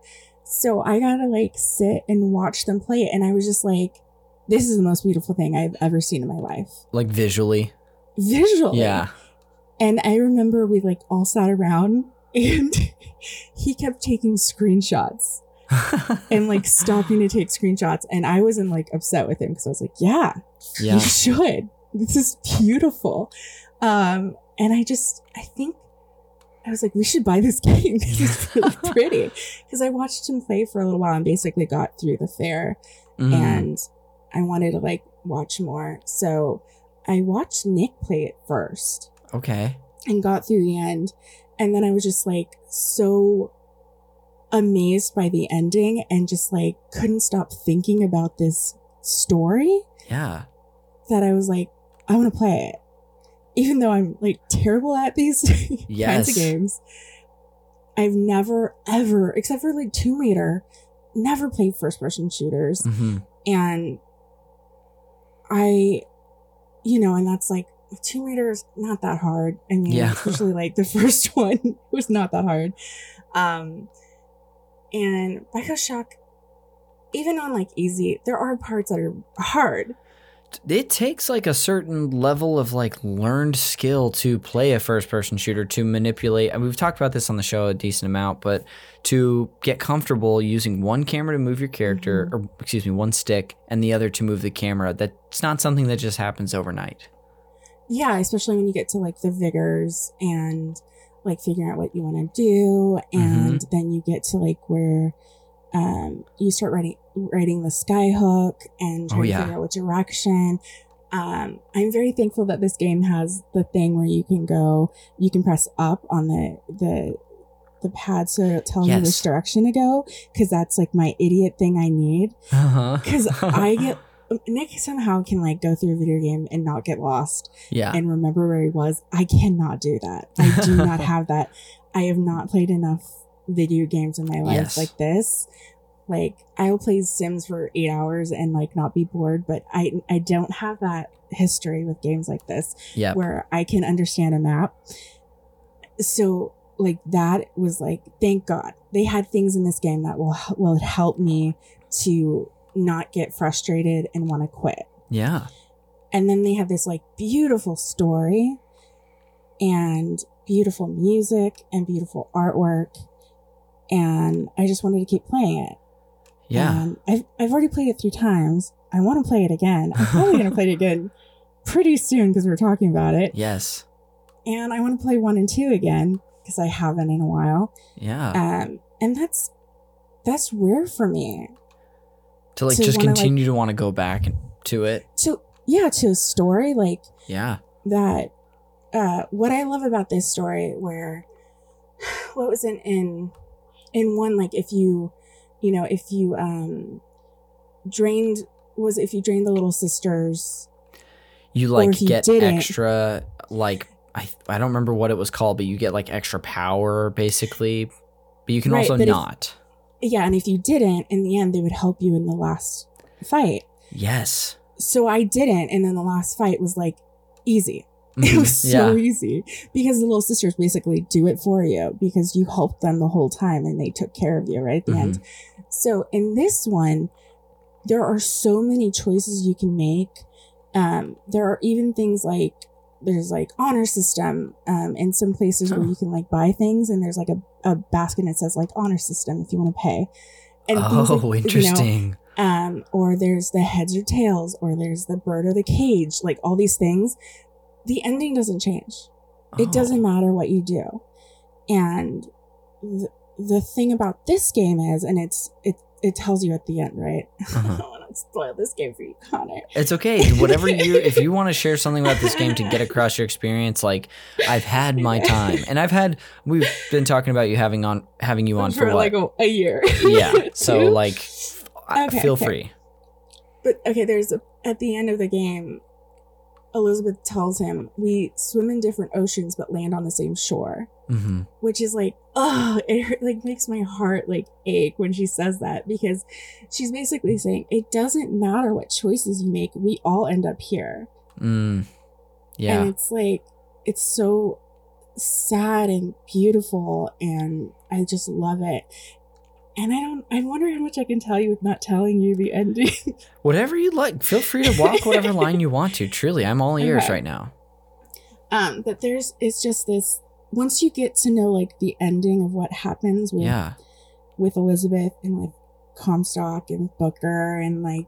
So I got to like sit and watch them play it, and I was just like, "This is the most beautiful thing I've ever seen in my life." like visually. Visually, Yeah. And I remember we like all sat around and he kept taking screenshots and like stopping to take screenshots. And I wasn't like upset with him because I was like, yeah, Yeah. you should. This is beautiful. Um, and I just, I think I was like, we should buy this game. this is really pretty. Because I watched him play for a little while and basically got through the fair Mhm. and I wanted to like watch more. So I watched Nick play it first okay. and got through the end. And then I was just like so amazed by the ending and just like couldn't stop thinking about this story Yeah. that I was like, I want to play it. Even though I'm like terrible at these kinds of games, I've never, ever, except for like Tomb Raider, never played first person shooters. hmm And I, you know, and that's like, Tomb Raider is not that hard. I mean, Yeah. especially like the first one was not that hard. Um, and Bioshock, even on like easy, there are parts that are hard. It takes like a certain level of like learned skill to play a first person shooter to manipulate. And we've talked about this on the show a decent amount, but to get comfortable using one camera to move your character, or excuse me, one stick, and the other to move the camera, that's not something that just happens overnight. Yeah, especially when you get to like the vigors and like figuring out what you want to do, and Mm-hmm. then you get to like where um, you start writing writing the skyhook and Oh, yeah. to figure out what direction. Um, I'm very thankful that this game has the thing where you can go, you can press up on the the the pad so it'll tell Yes. which direction to go because that's like my idiot thing I need Uh-huh. because I get Nick somehow can like go through a video game and not get lost yeah. and remember where he was. I cannot do that. I do not have that. I have not played enough video games in my life Yes. like this. Like I will play Sims for eight hours and like not be bored, but I I don't have that history with games like this yeah. where I can understand a map. So like that was like thank God they had things in this game that will will help me to not get frustrated and want to quit Yeah. and then they have this like beautiful story and beautiful music and beautiful artwork and i just wanted to keep playing it Yeah. and i've, I've already played it three times i want to play it again i'm probably going to play it again pretty soon because we're talking about it yes. and i want to play one and two again because i haven't in a while Yeah. um and that's that's rare for me to like to just wanna, like- continue to want to go back to it. to yeah to a story like Yeah. that uh what i love about this story where what was in in in one like if you you know if you um drained was if you drained the little sisters You like you get extra like I I don't remember what it was called, but you get like extra power basically. But you can Right, also but if- not. yeah and if you didn't in the end they would help you in the last fight yes. so i didn't and then the last fight was like easy it Mhm. was so yeah. easy because the little sisters basically do it for you because you helped them the whole time and they took care of you right at the end. So in this one, there are so many choices you can make. Um, there are even things like there's like honor system um, in some places where you can like buy things and there's like a, a basket that says like honor system if you want to pay. And Oh, like, you know, interesting. um, or there's the heads or tails, or there's the bird or the cage, like all these things. The ending doesn't change. It Oh. doesn't matter what you do. And the, the thing about this game is, and it's it it tells you at the end, right? I Uh-huh. don't want to spoil this game for you, Connor. It's okay. Whatever you, if you want to share something about this game to get across your experience, like I've had my time, and I've had. We've been talking about you having on having you on for, what? like a, a year. yeah. So like, Okay, feel okay. free. But okay, there's a, at the end of the game, Elizabeth tells him we swim in different oceans but land on the same shore. Hmm which is like oh it like makes my heart like ache when she says that because she's basically saying it doesn't matter what choices you make we all end up here Mm. Yeah. and it's like it's so sad and beautiful and i just love it and i don't i wonder how much i can tell you with not telling you the ending Whatever you like. Feel free to walk whatever line you want to. Truly, I'm all ears Okay. right now. um but there's it's just this once you get to know like the ending of what happens with Yeah. with Elizabeth and like Comstock and Booker and like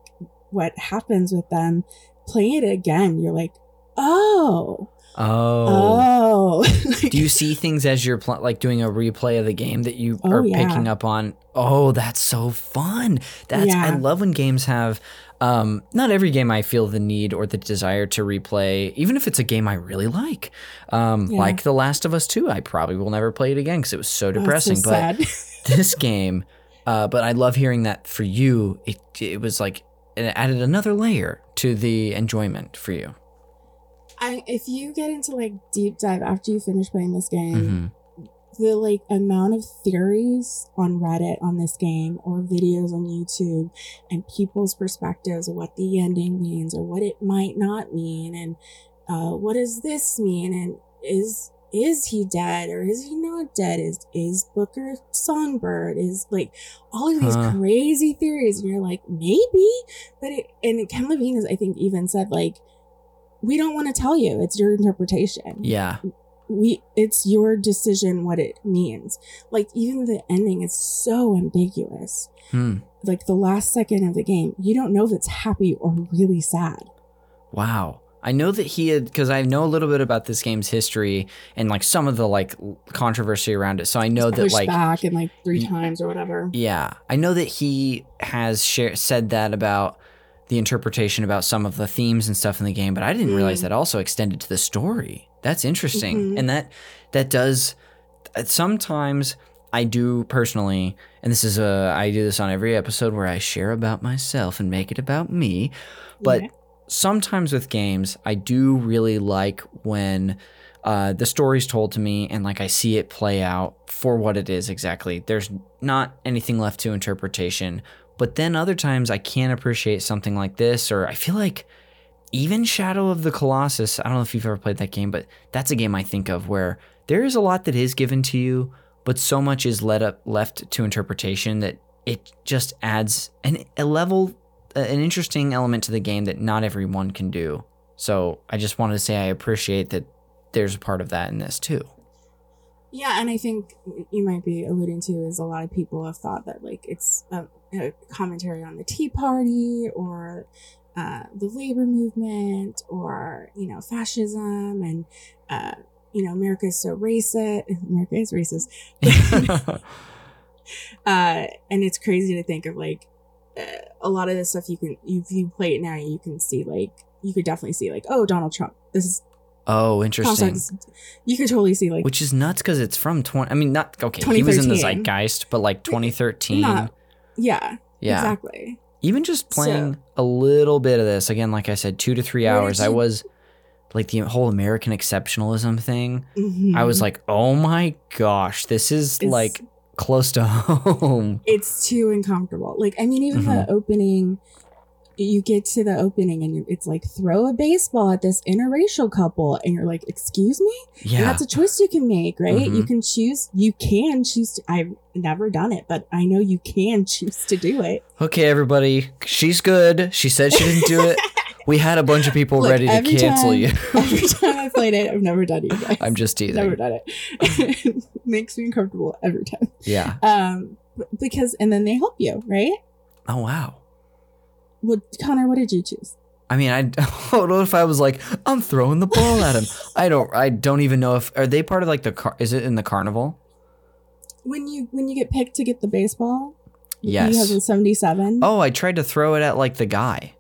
what happens with them, playing it again, you're like, oh, Oh. oh. Do you see things as you're pl- like doing a replay of the game that you Oh, are yeah. picking up on? Oh, that's so fun. That's I love when games have um not every game I feel the need or the desire to replay, even if it's a game I really like. Um Yeah. like The Last of Us 2, I probably will never play it again cuz it was so Oh, so depressing, but sad. this game, uh, but I love hearing that for you. It it was like it added another layer to the enjoyment for you. I if you get into like deep dive after you finish playing this game, hmm the like amount of theories on Reddit on this game or videos on YouTube and people's perspectives of what the ending means or what it might not mean and uh, what does this mean and is is he dead or is he not dead? Is is Booker Songbird? Is like all of these Huh. crazy theories and you're like maybe? But it and Ken Levine is I think even said like we don't want to tell you. It's your interpretation. Yeah. We it's your decision what it means like even the ending is so ambiguous Hmm. like the last second of the game you don't know if it's happy or really sad Wow. I know that he had because I know a little bit about this game's history and like some of the like controversy around it. So I know that like back and like three y- times or whatever Yeah, I know that he has share, said that about the interpretation about some of the themes and stuff in the game, but I didn't realize Mm. that also extended to the story. That's interesting, Mhm. and that that does. uh, Sometimes I do personally, and this is a I do this on every episode where I share about myself and make it about me. But Yeah. sometimes with games, I do really like when uh, the story's told to me and like I see it play out for what it is exactly. There's not anything left to interpretation. But then other times I can't appreciate something like this, or I feel like even Shadow of the Colossus. I don't know if you've ever played that game, but that's a game I think of where there is a lot that is given to you, but so much is let up left to interpretation that it just adds an, a level, an interesting element to the game that not everyone can do. So I just wanted to say I appreciate that there's a part of that in this too. yeah and i think you might be alluding to is a lot of people have thought that like it's a, a commentary on the tea party or uh, the labor movement or you know fascism and uh, you know america is so racist america is racist uh, and it's crazy to think of like uh, a lot of this stuff you can if you play it now you can see like you could definitely see like oh donald trump this is oh, interesting. You could totally see like Which is nuts because it's from 20. I mean, not okay. He was in the 2013. zeitgeist, but like 2013. Not- yeah yeah. exactly Even just So- playing a little bit of this, again, like I said, two to three hours, I was like the whole American exceptionalism thing. I Mhm. was like, oh my gosh, this is It's- like close to home. it's too uncomfortable like i mean even Mm-hmm. the opening you get to the opening and you, it's like throw a baseball at this interracial couple and you're like excuse me And Yeah. that's a choice you can make right you Mhm. can choose you can choose to, i've never done it but i know you can choose to do it Okay, everybody, she's good. She said she didn't do it. We had a bunch of people Look, ready to cancel time- you. every time i played it i've never done it guys. I'm just teasing. never done it it makes me uncomfortable every time Yeah. um because and then they help you right Oh wow. Well connor what did you choose I mean, I don't know if I was like, I'm throwing the ball at him. I don't. I don't even know if are they part of like the car. Is it in the carnival? when you when you get picked to get the baseball Yes. you have the 77 Oh, I tried to throw it at like the guy.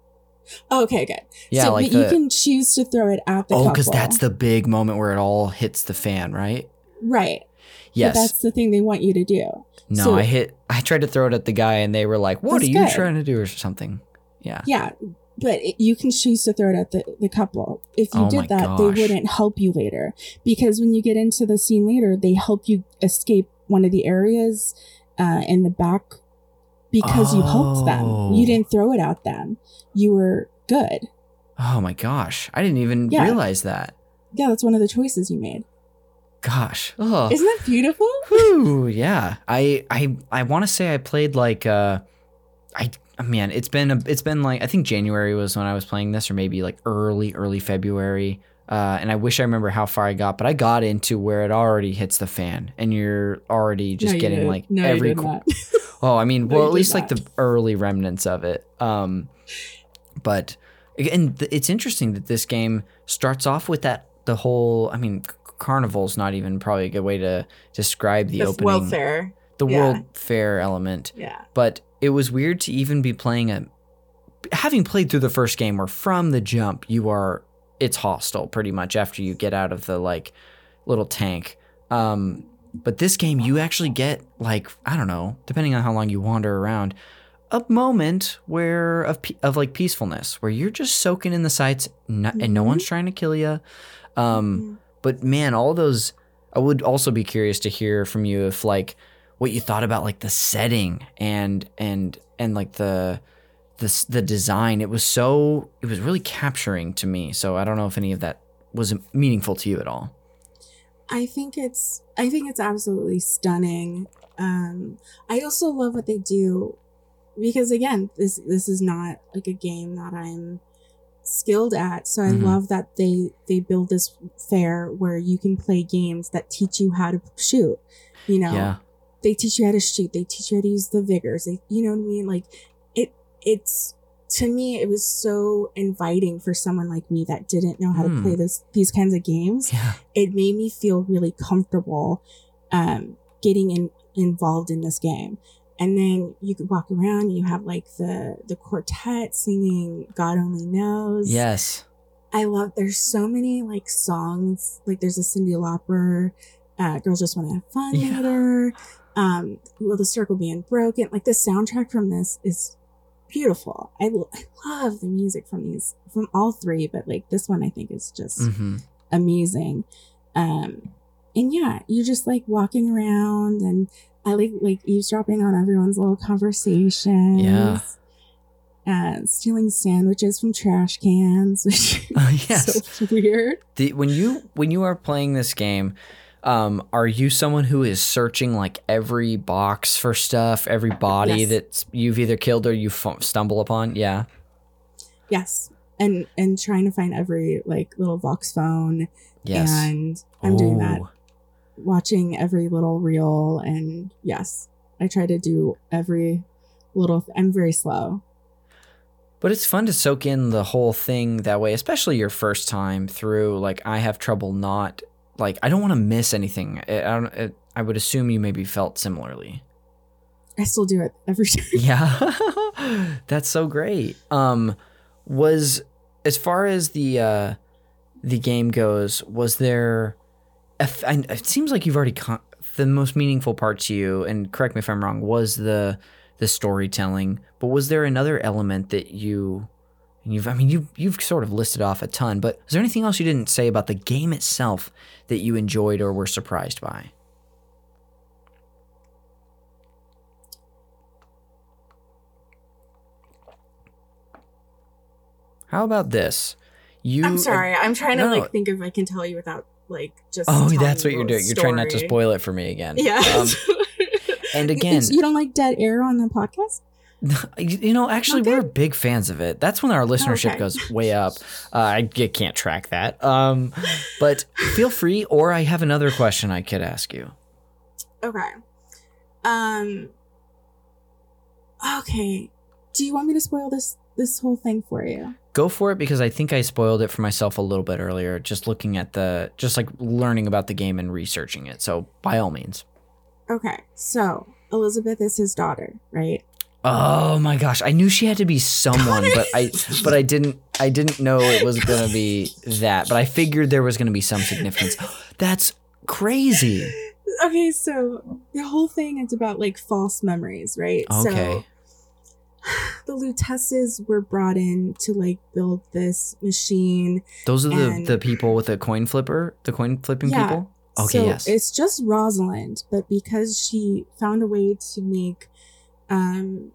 Oh, okay good Yeah, so, like but you can choose to throw it at the oh, because that's the big moment where it all hits the fan, right? right But Yes. that's the thing they want you to do no, so- I hit. I tried to throw it at the guy, and they were like, "What are you good. trying to do?" or something. Yeah. yeah but it, you can choose to throw it at the, the couple if you Oh did that gosh. they wouldn't help you later because when you get into the scene later they help you escape one of the areas uh, in the back because you helped them Oh. you didn't throw it at them you were good Oh my gosh, I didn't even Yeah. realize that. yeah that's one of the choices you made Gosh. Oh. isn't that beautiful Whew, yeah. I I I want to say I played like uh I man, it's been a, it's been like I think January was when I was playing this or maybe like early early February. Uh, and I wish I remember how far I got, but I got into where it already hits the fan, and you're already just No, getting didn't. like no, every. did not. Oh, I mean, No, well, at did least like the early remnants of it. Um, but and th- it's interesting that this game starts off with that the whole. I mean, carnival's not even probably a good way to describe the That's opening welfare the Yeah. World Fair element. yeah But it was weird to even be playing a having played through the first game where from the jump you are it's hostile pretty much after you get out of the like little tank. Um but this game you actually get like I don't know, depending on how long you wander around, a moment where of of like peacefulness where you're just soaking in the sights and no one's trying to kill you. Um, but man, all those I would also be curious to hear from you if like what you thought about like the setting and and and like the the the design. It was so it was really capturing to me. So I don't know if any of that was meaningful to you at all. I think it's I think it's absolutely stunning. Um, I also love what they do because again, this this is not like a game that I'm skilled at. So I Mhm. love that they they build this fair where you can play games that teach you how to shoot. You know, Yeah. They teach you how to shoot. They teach you how to use the vigors. They, you know what I mean? Like it, it's to me, it was so inviting for someone like me that didn't know how Hmm. to play this these kinds of games. Yeah. It made me feel really comfortable, um, getting in, involved in this game. And then you could walk around. and You have like the the quartet singing "God Only Knows." Yes. I love there's so many like songs. Like there's a Cyndi Lauper, uh, Girls Just Wanna Have Fun Yeah. later. Um, Will the Circle Be Unbroken? Like the soundtrack from this is beautiful. I, l- I love the music from these from all three, but like this one I think is just hmm amazing. Um, and yeah, you're just like walking around and I like like eavesdropping on everyone's little conversations. Yeah. And stealing sandwiches from trash cans, which Uh, is yes. so weird. The, when you when you are playing this game, um, are you someone who is searching like every box for stuff, every body Yes. that you've either killed or you f- stumble upon? Yeah. Yes. And and trying to find every like little Voxophone. Yes. And I'm doing that. Watching every little reel and yes. I try to do every little th- I'm very slow. But it's fun to soak in the whole thing that way, especially your first time through. Like I have trouble not like I don't want to miss anything. I, I don't. It, I would assume you maybe felt similarly. I still do it every time. Yeah, that's so great. Um, was as far as the uh, the game goes, was there? if- I- It seems like you've already con- the most meaningful part to you, and correct me if I'm wrong. Was the the storytelling, but was there another element that you? And You've, I mean, you you've sort of listed off a ton, but is there anything else you didn't say about the game itself that you enjoyed or were surprised by? How about this? You I'm sorry. I'm trying to no, no. like think if I can tell you without like just. Oh, that's what you're the doing. You're trying not to spoil it for me again. Yeah. Um, and again, you don't like dead air on the podcast? you know, actually, we're big fans of it. That's when our listenership Okay. goes way up. Uh, I can't track that. Um, but feel free, or I have another question I could ask you. Okay. Um. Okay. Do you want me to spoil this this whole thing for you? Go for it because I think I spoiled it for myself a little bit earlier, just looking at the, just like learning about the game and researching it. So by all means. Okay. So Elizabeth is his daughter, right? Oh my gosh, I knew she had to be someone, but I but I didn't I didn't know it was going to be that, but I figured there was going to be some significance. That's crazy. Okay, so the whole thing is about like false memories, right? Okay. So the Luteces were brought in to like build this machine. Those are the the people with the coin flipper, the coin flipping Yeah. people? Okay, so yes. It's just Rosalind, but because she found a way to make um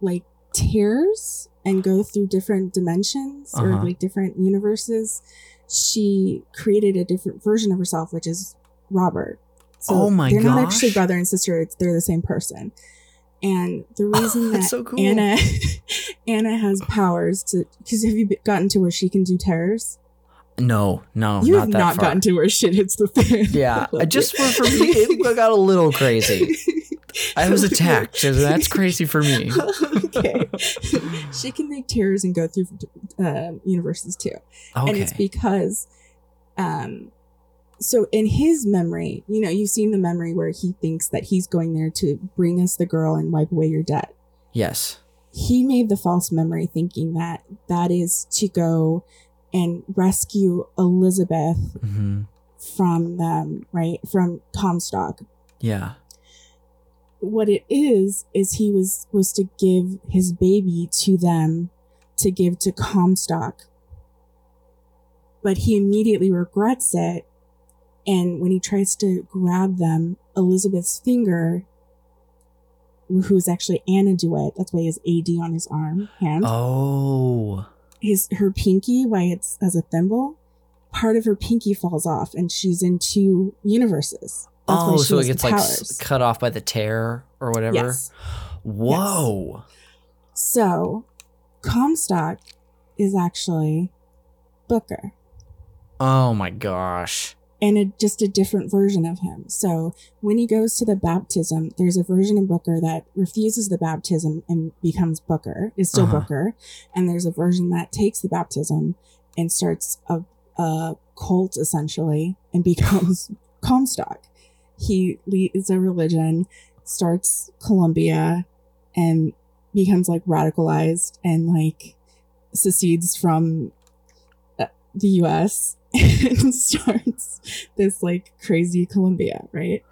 like tears and go through different dimensions or Uh-huh. like different universes, she created a different version of herself, which is Robert. So Oh my god. they're not actually brother and sister, it's they're the same person. And the reason That's that so cool. Anna Anna has powers to because have you gotten to where she can do tears? No, no, you not have not far. gotten to where shit hits the fan. yeah, Like just for, for me, it got a little crazy. I was attacked, so that's crazy for me. okay. she can make tears and go through um, universes too. And it's Okay. because, um, so in his memory, you know, you've seen the memory where he thinks that he's going there to bring us the girl and wipe away your debt. Yes. He made the false memory thinking that that is to go and rescue Elizabeth hmm from them, right? From Comstock. Yeah. What it is is he was supposed to give his baby to them to give to Comstock. But he immediately regrets it. And when he tries to grab them, Elizabeth's finger, who's actually Anna DeWitt, that's why he has AD on his arm, hand, Oh. his her pinky, why it's as a thimble, part of her pinky falls off and she's in two universes. Oh, so it gets like powers. cut off by the tear or whatever. Yes. Whoa. So, Comstock is actually Booker Oh my gosh. and a, just a different version of him. So, when he goes to the baptism, there's a version of Booker that refuses the baptism and becomes Booker, is still Uh-huh. Booker. And there's a version that takes the baptism and starts a, a cult essentially and becomes Comstock. He leads a religion, starts Columbia, and becomes like radicalized and like secedes from uh, the US and starts this like crazy Columbia, right?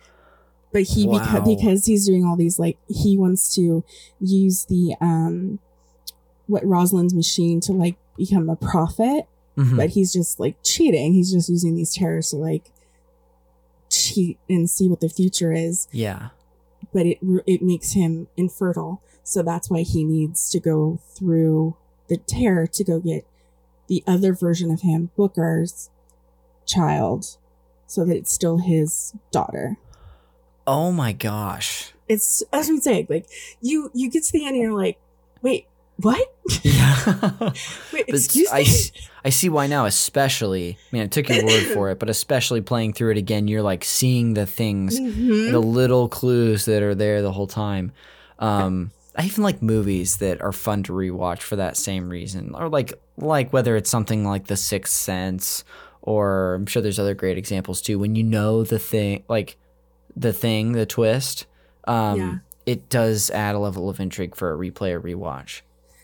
But he Wow. beca- because he's doing all these like he wants to use the um what Rosalind's machine to like become a prophet, Mhm. but he's just like cheating. He's just using these terrors to like cheat and see what the future is yeah. but it it makes him infertile. So that's why he needs to go through the tear to go get the other version of him, Booker's child, so that it's still his daughter. Oh my gosh. It's as I'm saying, like you you get to the end and you're like, wait, what? Yeah. Wait, excuse I, me. I see why now, especially. I mean, I took your word for it, but especially playing through it again, you're like seeing the things, Mhm. the little clues that are there the whole time. Um, I even like movies that are fun to rewatch for that same reason, or like like whether it's something like The Sixth Sense, or I'm sure there's other great examples too. When you know the thing, like the thing, the twist, um, Yeah. it does add a level of intrigue for a replay or rewatch.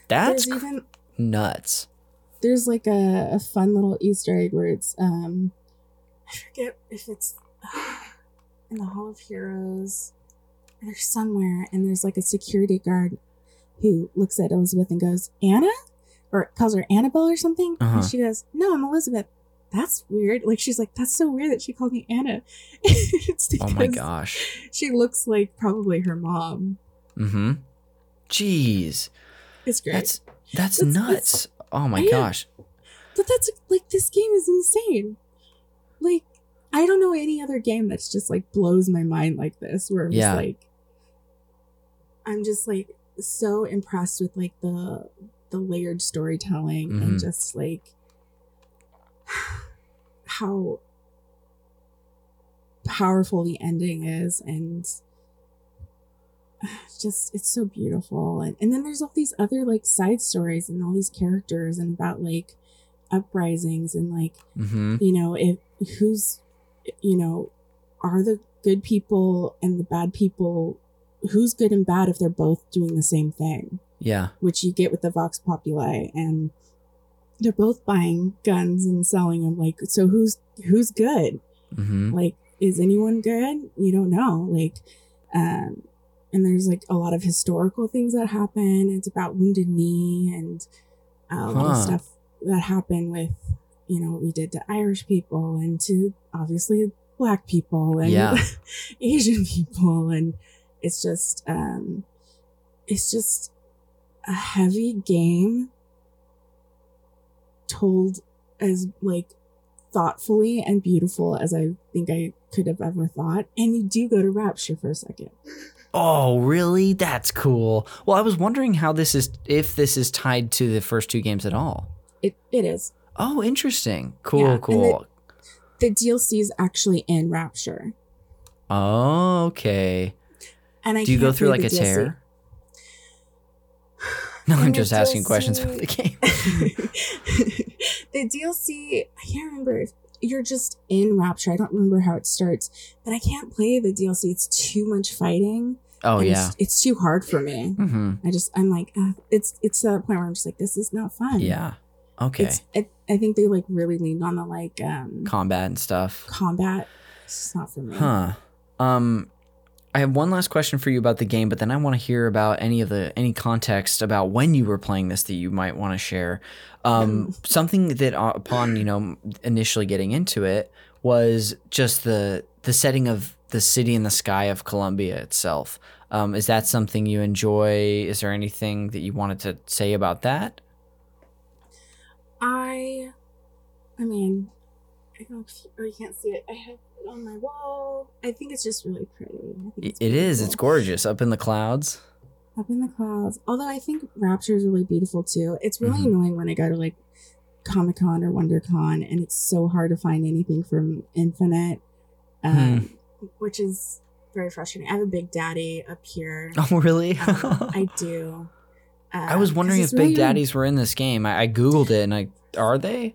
That's There's even nuts. there's like a, a fun little Easter egg where it's um I forget if it's in the Hall of Heroes or somewhere and there's like a security guard who looks at Elizabeth and goes, Anna? Or calls her Annabelle or something. Uh-huh. And she goes, No, I'm Elizabeth. That's weird. Like she's like, That's so weird that she called me Anna. it's Oh my gosh. She looks like probably her mom. Mm-hmm. Jeez. Great. That's that's That's- nuts. Oh my gosh. But that's like this game is insane. Like I don't know any other game that's just like blows my mind like this. Where I'm Yeah. just like, I'm just like so impressed with like the the layered storytelling Mhm. and just like how powerful the ending is and just it's so beautiful and, and then there's all these other like side stories and all these characters and about like uprisings and like Mm-hmm. you know if who's you know are the good people and the bad people who's good and bad if they're both doing the same thing Yeah. which you get with the vox populi and they're both buying guns and selling them like so who's who's good Mm-hmm. like is anyone good you don't know like um and there's like a lot of historical things that happen it's about wounded knee and uh, a lot of Huh. stuff that happened with you know what we did to irish people and to obviously black people and Yeah. asian people and it's just um it's just a heavy game told as like thoughtfully and beautiful as I think I could have ever thought. And you do go to Rapture for a second. Oh, really? That's cool. Well, I was wondering how this is if this is tied to the first two games at all. It it is. Oh, interesting. Cool, Yeah, cool. The DLC is actually in Rapture. oh, okay. And I Do you go through like a the DLC. tear? No, I'm the just asking DLC questions about the game. the DLC, I can't remember. if You're just in Rapture. I don't remember how it starts, but I can't play the DLC. It's too much fighting. Oh yeah. it's, it's too hard for me. Mm-hmm. I just, I'm like, uh, it's it's to that point where I'm just like, this is not fun. Yeah. Okay. It's, I, I think they like really leaned on the like um Combat and stuff. combat. It's not for me. Huh. Um I have one last question for you about the game, but then I want to hear about any of the any context about when you were playing this that you might want to share. Um, something that uh, upon you know initially getting into it was just the the setting of the city in the sky of Columbia itself. Um, is that something you enjoy? Is there anything that you wanted to say about that? I, I mean, I don't know if you, oh, you can't see it. I have it on my wall. I think it's just really pretty. I think It it's it is. It's gorgeous up in the clouds. Up in the clouds. Although I think Rapture is really beautiful too. It's really Mhm. annoying when I go to like Comic Con or WonderCon and it's so hard to find anything from Infinite, um, which is very frustrating. I have a Big Daddy up here. Oh, really? Um, I do. Uh, I was wondering if Big really- Daddies were in this game. I, I googled it and I are they?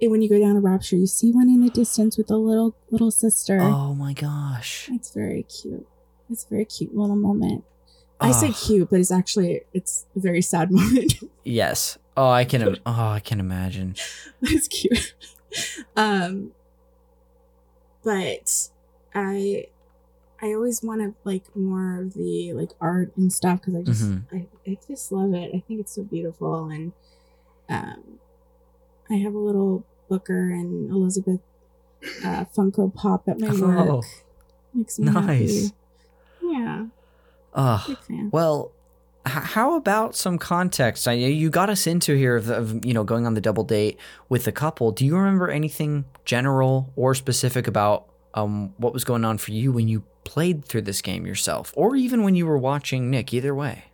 And when you go down to Rapture, you see one in the distance with a little little sister. Oh my gosh. It's very cute. It's a very cute little moment. I say Oh, cute, but it's actually it's a very sad moment. Yes. Oh, I can. im- Oh, I can imagine. it's cute. Um, but I I always want to like more of the like art and stuff because I just Mhm. I, I just love it. I think it's so beautiful and um, I have a little Booker and Elizabeth uh, Funko Pop at my work. Oh, Makes me nice. happy. Yeah, oh. fan. Well, h- how about some context? I you got us into here of, of you know going on the double date with the couple. Do you remember anything general or specific about um what was going on for you when you played through this game yourself, or even when you were watching Nick? Either way.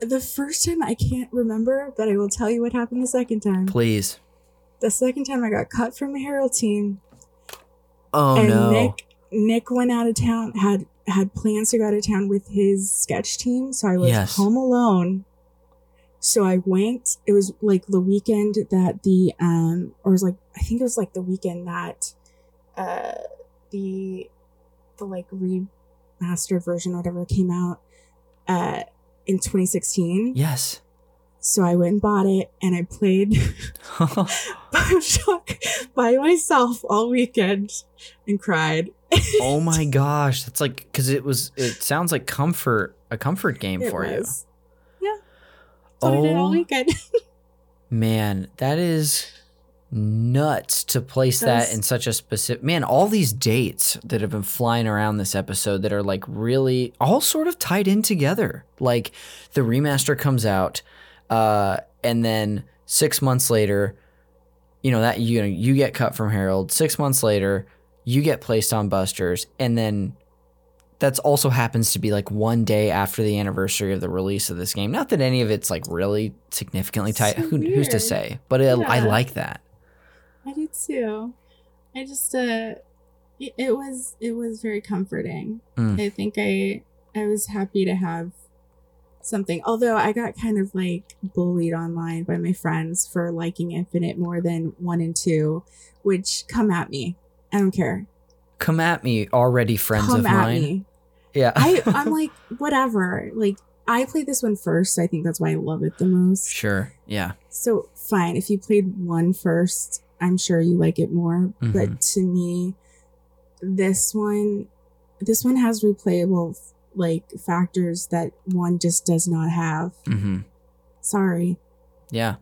The first time I can't remember, but I will tell you what happened the second time. Please. The second time I got cut from the Harold team, Oh and no. Nick Nick went out of town had had plans to go out of town with his sketch team, so I was Yes. home alone. So I went. It was like the weekend that the um, or it was like I think it was like the weekend that uh the the like remastered version or whatever came out uh in 2016. yes. So I went and bought it and I played Bioshock by myself all weekend and cried. oh my gosh, that's like because it was. It sounds like comfort, a comfort game It for was. Yeah. That's what I did all Oh. weekend. Man, that is nuts to place that in such a specific. Man, all these dates that have been flying around this episode that are like really all sort of tied in together. Like the remaster comes out, uh, and then six months later, you know that you know you get cut from Harold. Six months later, you get placed on Busters, and then that's also happens to be like one day after the anniversary of the release of this game. Not that any of it's like really significantly tight. So Who, who's to say? But it, I like that. I do too. I just uh it, was it was very comforting. Mm. I think I I was happy to have something. Although I got kind of like bullied online by my friends for liking Infinite more than 1 and 2, which come at me. I don't care. Come at me, already friends come of at mine. me. Yeah. I I'm like whatever. Like I played this one first. So I think that's why I love it the most. sure. Yeah. So fine, if you played one first, I'm sure you like it more. Mhm. But to me, this one, this one has replayable like factors that one just does not have. hmm Sorry, Yeah.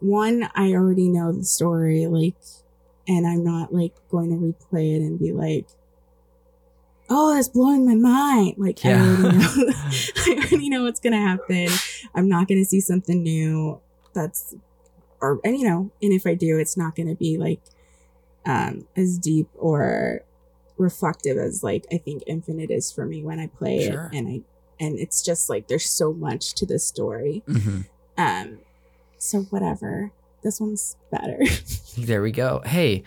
one I already know the story, like, and I'm not like going to replay it and be like, oh, that's blowing my mind. Like I Yeah. already know, I already know what's gonna happen. I'm not gonna see something new. That's, or and you know, and if I do, it's not gonna be like, um, as deep or reflective as like I think Infinite is for me when I play Sure. it, and I, and it's just like there's so much to this story. hmm Um, so whatever. This one's better. There we go. Hey,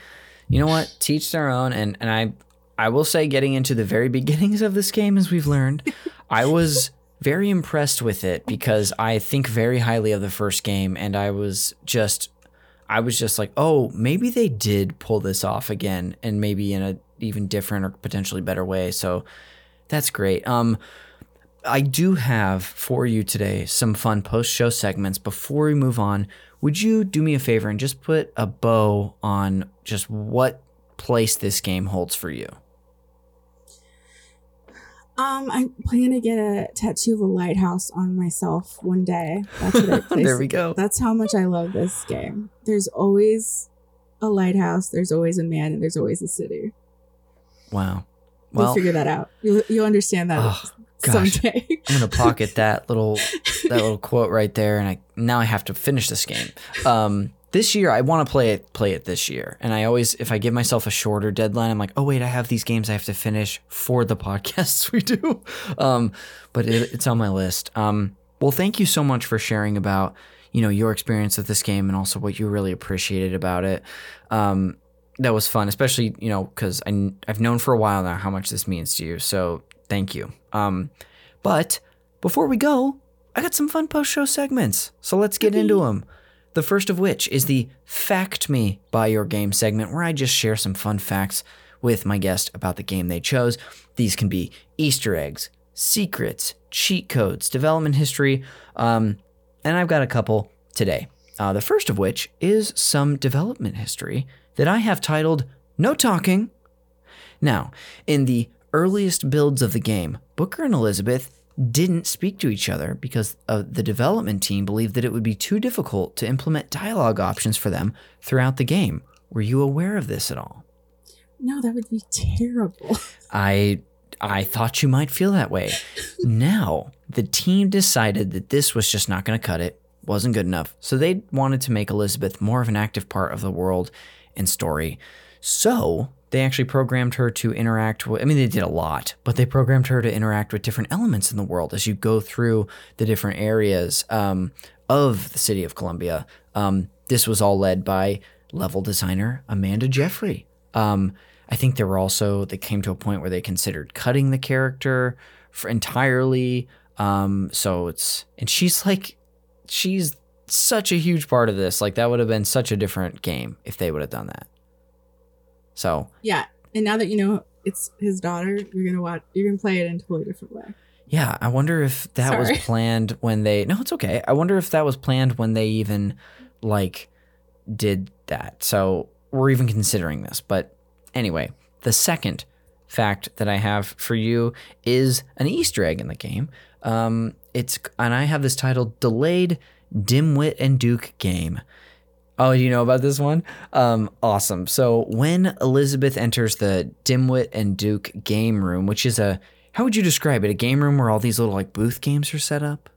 you know what? Teach their own. And and I I will say, getting into the very beginnings of this game, as we've learned, I was very impressed with it because I think very highly of the first game, and I was just I was just like, oh, maybe they did pull this off again, and maybe in a even different or potentially better way. So that's great. Um. I do have for you today some fun post show segments. Before we move on, would you do me a favor and just put a bow on just what place this game holds for you? Um, I plan to get a tattoo of a lighthouse on myself one day. That's what I place. there we go. That's how much I love this game. There's always a lighthouse. There's always a man, and there's always a city. Wow. We'll Well, figure that out. You'll, you'll understand that Oh, gosh. someday. I'm gonna pocket that little that little quote right there, and I now I have to finish this game. Um, this year I want to play it play it this year, and I always if I give myself a shorter deadline, I'm like, oh wait, I have these games I have to finish for the podcasts we do. Um, but it, it's on my list. Um, well, thank you so much for sharing about you know your experience with this game and also what you really appreciated about it. Um, that was fun, especially you know because I I've known for a while now how much this means to you. So thank you. Um, but before we go, I got some fun post show segments. So let's get into them. The first of which is the Fact Me by Your Game segment, where I just share some fun facts with my guest about the game they chose. These can be Easter eggs, secrets, cheat codes, development history, um, and I've got a couple today. Uh, the first of which is some development history that I have titled No Talking. Now, in the earliest builds of the game, Booker and Elizabeth didn't speak to each other because uh, the development team believed that it would be too difficult to implement dialogue options for them throughout the game. Were you aware of this at all? no, that would be terrible. I I thought you might feel that way. now, the team decided that this was just not going to cut it. Wasn't good enough. So they wanted to make Elizabeth more of an active part of the world and story. So, they actually programmed her to interact with I mean they did a lot, but they programmed her to interact with different elements in the world as you go through the different areas um, of the city of Columbia. Um, this was all led by level designer Amanda Jeffrey. Um, I think there were also they came to a point where they considered cutting the character entirely. Um, so it's and she's like she's such a huge part of this. Like that would have been such a different game if they would have done that. So yeah, and now that you know it's his daughter, you're gonna watch. You're gonna play it in a totally different way. yeah, I wonder if that was planned when they. No, it's okay. I wonder if that was planned when they even like did that. So we're even considering this. But anyway, the second fact that I have for you is an Easter egg in the game. Um, it's and I have this titled "Delayed Dimwit and Duke Game." Oh, you know about this one? Um, awesome. So when Elizabeth enters the Dimwit and Duke game room, which is a how would you describe it? A game room where all these little like booth games are set up?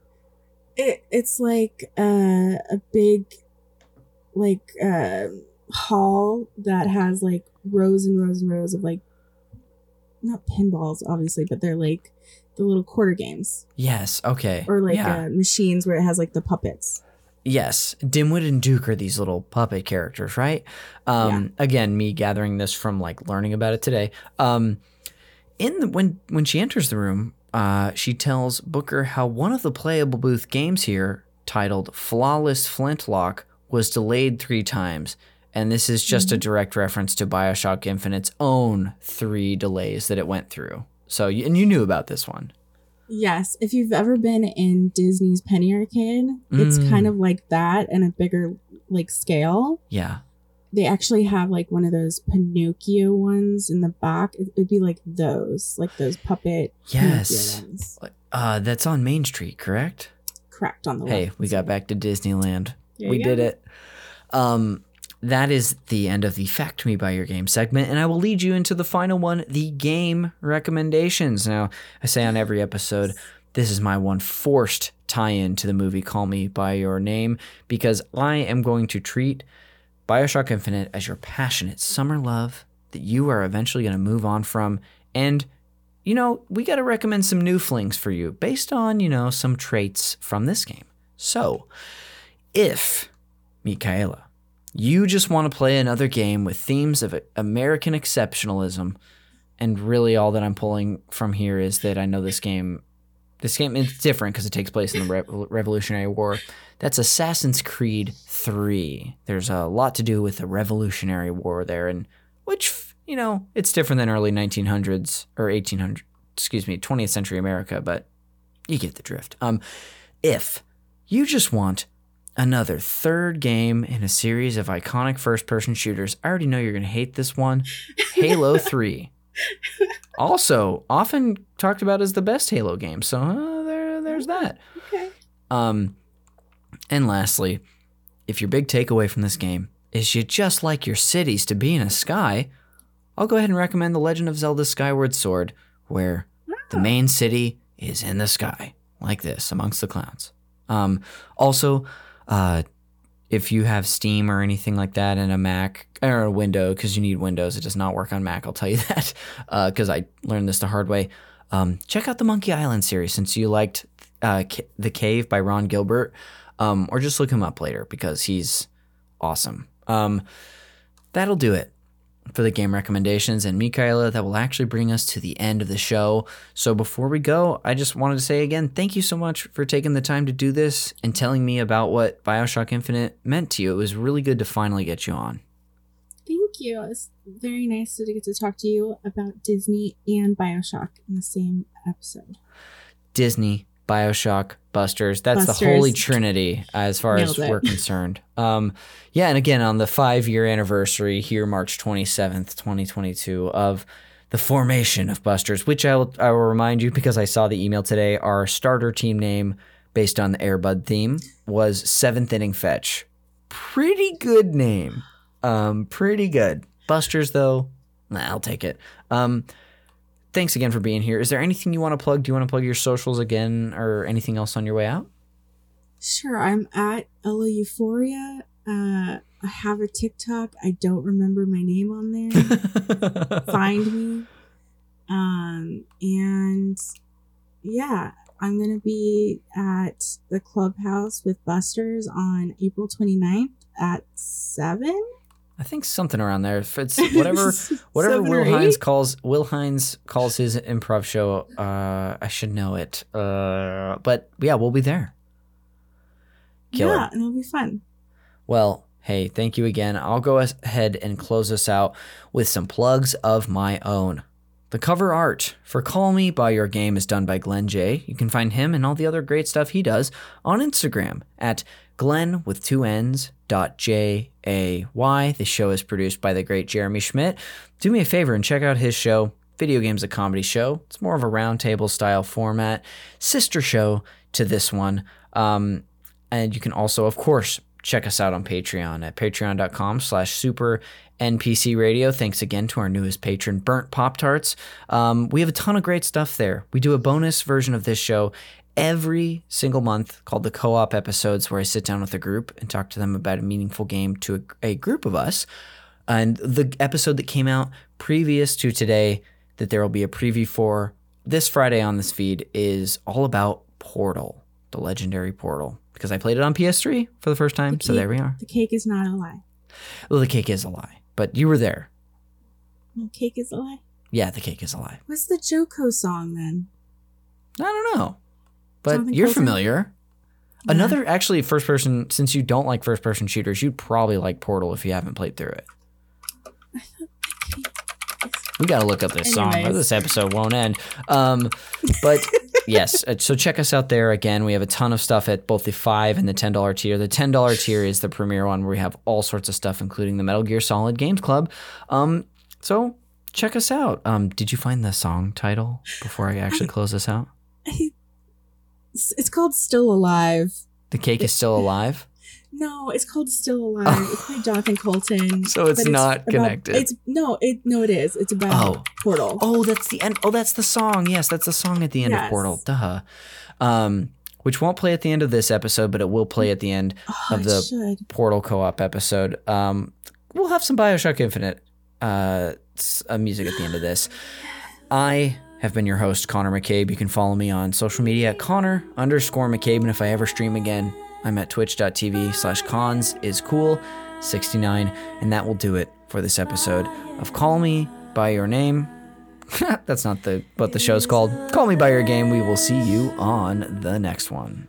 It it's like uh, a big, like uh, hall that has like rows and rows and rows of like, not pinballs obviously, but they're like the little quarter games Yes. Okay. or like yeah. uh, machines where it has like the puppets. Yes, Dimwit and Duke are these little puppet characters, right? Um, Again, me gathering this from like learning about it today. Um, in the, when when she enters the room, uh, she tells Booker how one of the playable booth games here, titled "Flawless Flintlock," was delayed three times, and this is just a direct reference to Bioshock Infinite's own three delays that it went through. So, and you knew about this one. Yes, if you've ever been in Disney's Penny Arcade, it's Mm. kind of like that and a bigger like scale. Yeah. They actually have like one of those Pinocchio ones in the back. It would be like those, like those puppet Yes. Uh, that's on Main Street, correct? Correct on the Hey, left. we got back to Disneyland. There we did go. it. Um, that is the end of the Fact Me by Your Game segment, and I will lead you into the final one the game recommendations. Now, I say on every episode, this is my one forced tie in to the movie Call Me By Your Name because I am going to treat Bioshock Infinite as your passionate summer love that you are eventually going to move on from. And, you know, we got to recommend some new flings for you based on, you know, some traits from this game. So, if, Michaela, you just want to play another game with themes of American exceptionalism, and really all that I'm pulling from here is that I know this game, this game is different because it takes place in the Re- Revolutionary War. That's Assassin's Creed 3. There's a lot to do with the Revolutionary War there, and which, you know, it's different than early 1900s or 1800s, excuse me, 20th century America, but you get the drift. Um, if you just want another third game in a series of iconic first person shooters, I already know you're going to hate this one Halo 3. also often talked about as the best Halo game. So uh, there, there's that. Okay. Um, and lastly, if your big takeaway from this game is you just like your cities to be in a sky, I'll go ahead and recommend The Legend of Zelda Skyward Sword, where the main city is in the sky, like this, amongst the clouds. Um, also, uh, if you have Steam or anything like that in a Mac or a window, because you need Windows, it does not work on Mac. I'll tell you that because I learned this the hard way. Um, check out the Monkey Island series since you liked uh, Ca- The Cave by Ron Gilbert, um, or just look him up later because he's awesome. Um, that'll do it for the game recommendations. And Michaela, that will actually bring us to the end of the show. So before we go, I just wanted to say again, thank you so much for taking the time to do this and telling me about what Bioshock Infinite meant to you. It was really good to finally get you on. Thank you. It's very nice to get to talk to you about Disney and Bioshock in the same episode. Disney, Bioshock, Busters. That's the holy trinity as far as it. we're concerned. Um, yeah, and again on the five year anniversary here, March twenty seventh, twenty twenty two, of the formation of Busters, which I will I will remind you because I saw the email today. Our starter team name, based on the Airbud theme, was Seventh Inning Fetch. Pretty good name. Um, pretty good. Busters though, nah, I'll take it. Um, thanks again for being here. Is there anything you want to plug? Do you want to plug your socials again or anything else on your way out? Sure, I'm at Ella Euphoria. Uh, I have a TikTok. I don't remember my name on there. Find me. Um, and yeah, I'm going to be at the clubhouse with Busters on April 29th at 7. I think something around there. If it's whatever whatever Will Hines calls Will Hines calls his improv show. Uh, I should know it. Uh, but yeah, we'll be there. Killer. Yeah, and it'll be fun. Well, hey, thank you again. I'll go ahead and close us out with some plugs of my own. The cover art for Call Me By Your Game is done by Glenn J. You can find him and all the other great stuff he does on Instagram at Glenn with two N's dot J A Y. The show is produced by the great Jeremy Schmidt. Do me a favor and check out his show, Video Games a Comedy Show. It's more of a roundtable style format, sister show to this one. Um, and you can also, of course, check us out on Patreon at patreon.com slash super NPC radio. Thanks again to our newest patron, Burnt Pop Tarts. Um, we have a ton of great stuff there. We do a bonus version of this show every single month called the co op episodes, where I sit down with a group and talk to them about a meaningful game to a, a group of us. And the episode that came out previous to today, that there will be a preview for this Friday on this feed, is all about Portal, the legendary Portal, because I played it on PS3 for the first time. So cake- there we are. The cake is not a lie. Well, the cake is a lie, but you were there. Well, cake is a lie. Yeah, the cake is a lie. What's the Joko song then? I don't know, but Jonathan you're Coulton? familiar. Yeah. Another actually first person since you don't like first person shooters, you'd probably like Portal if you haven't played through it. We got to look up this song or this episode won't end. Um, but yes, uh, so check us out there again. We have a ton of stuff at both the five and the ten dollar tier. The ten dollar tier is the premier one where we have all sorts of stuff, including the Metal Gear Solid Games Club. Um, so check us out. Um, did you find the song title before I actually close this out? It's it's called Still Alive. The cake is still alive. No, it's called Still Alive. It's by Jonathan Coulton. So it's not about- connected. It's no, it no, it is. It's about Oh. Portal. Oh, that's the end. Oh, that's the song. Yes, that's the song at the end of Portal. Duh. Um, which won't play at the end of this episode, but it will play at the end Oh, of the. Portal co-op episode. Um, we'll have some Bioshock Infinite uh, uh, music at the end of this. I have been your host, Connor McCabe. You can follow me on social media at Connor underscore McCabe. And if I ever stream again, I'm at twitch.tv slash cons is cool 69. And that will do it for this episode of Call Me By Your Name. That's not the what the show's called. Call Me By Your Game. We will see you on the next one.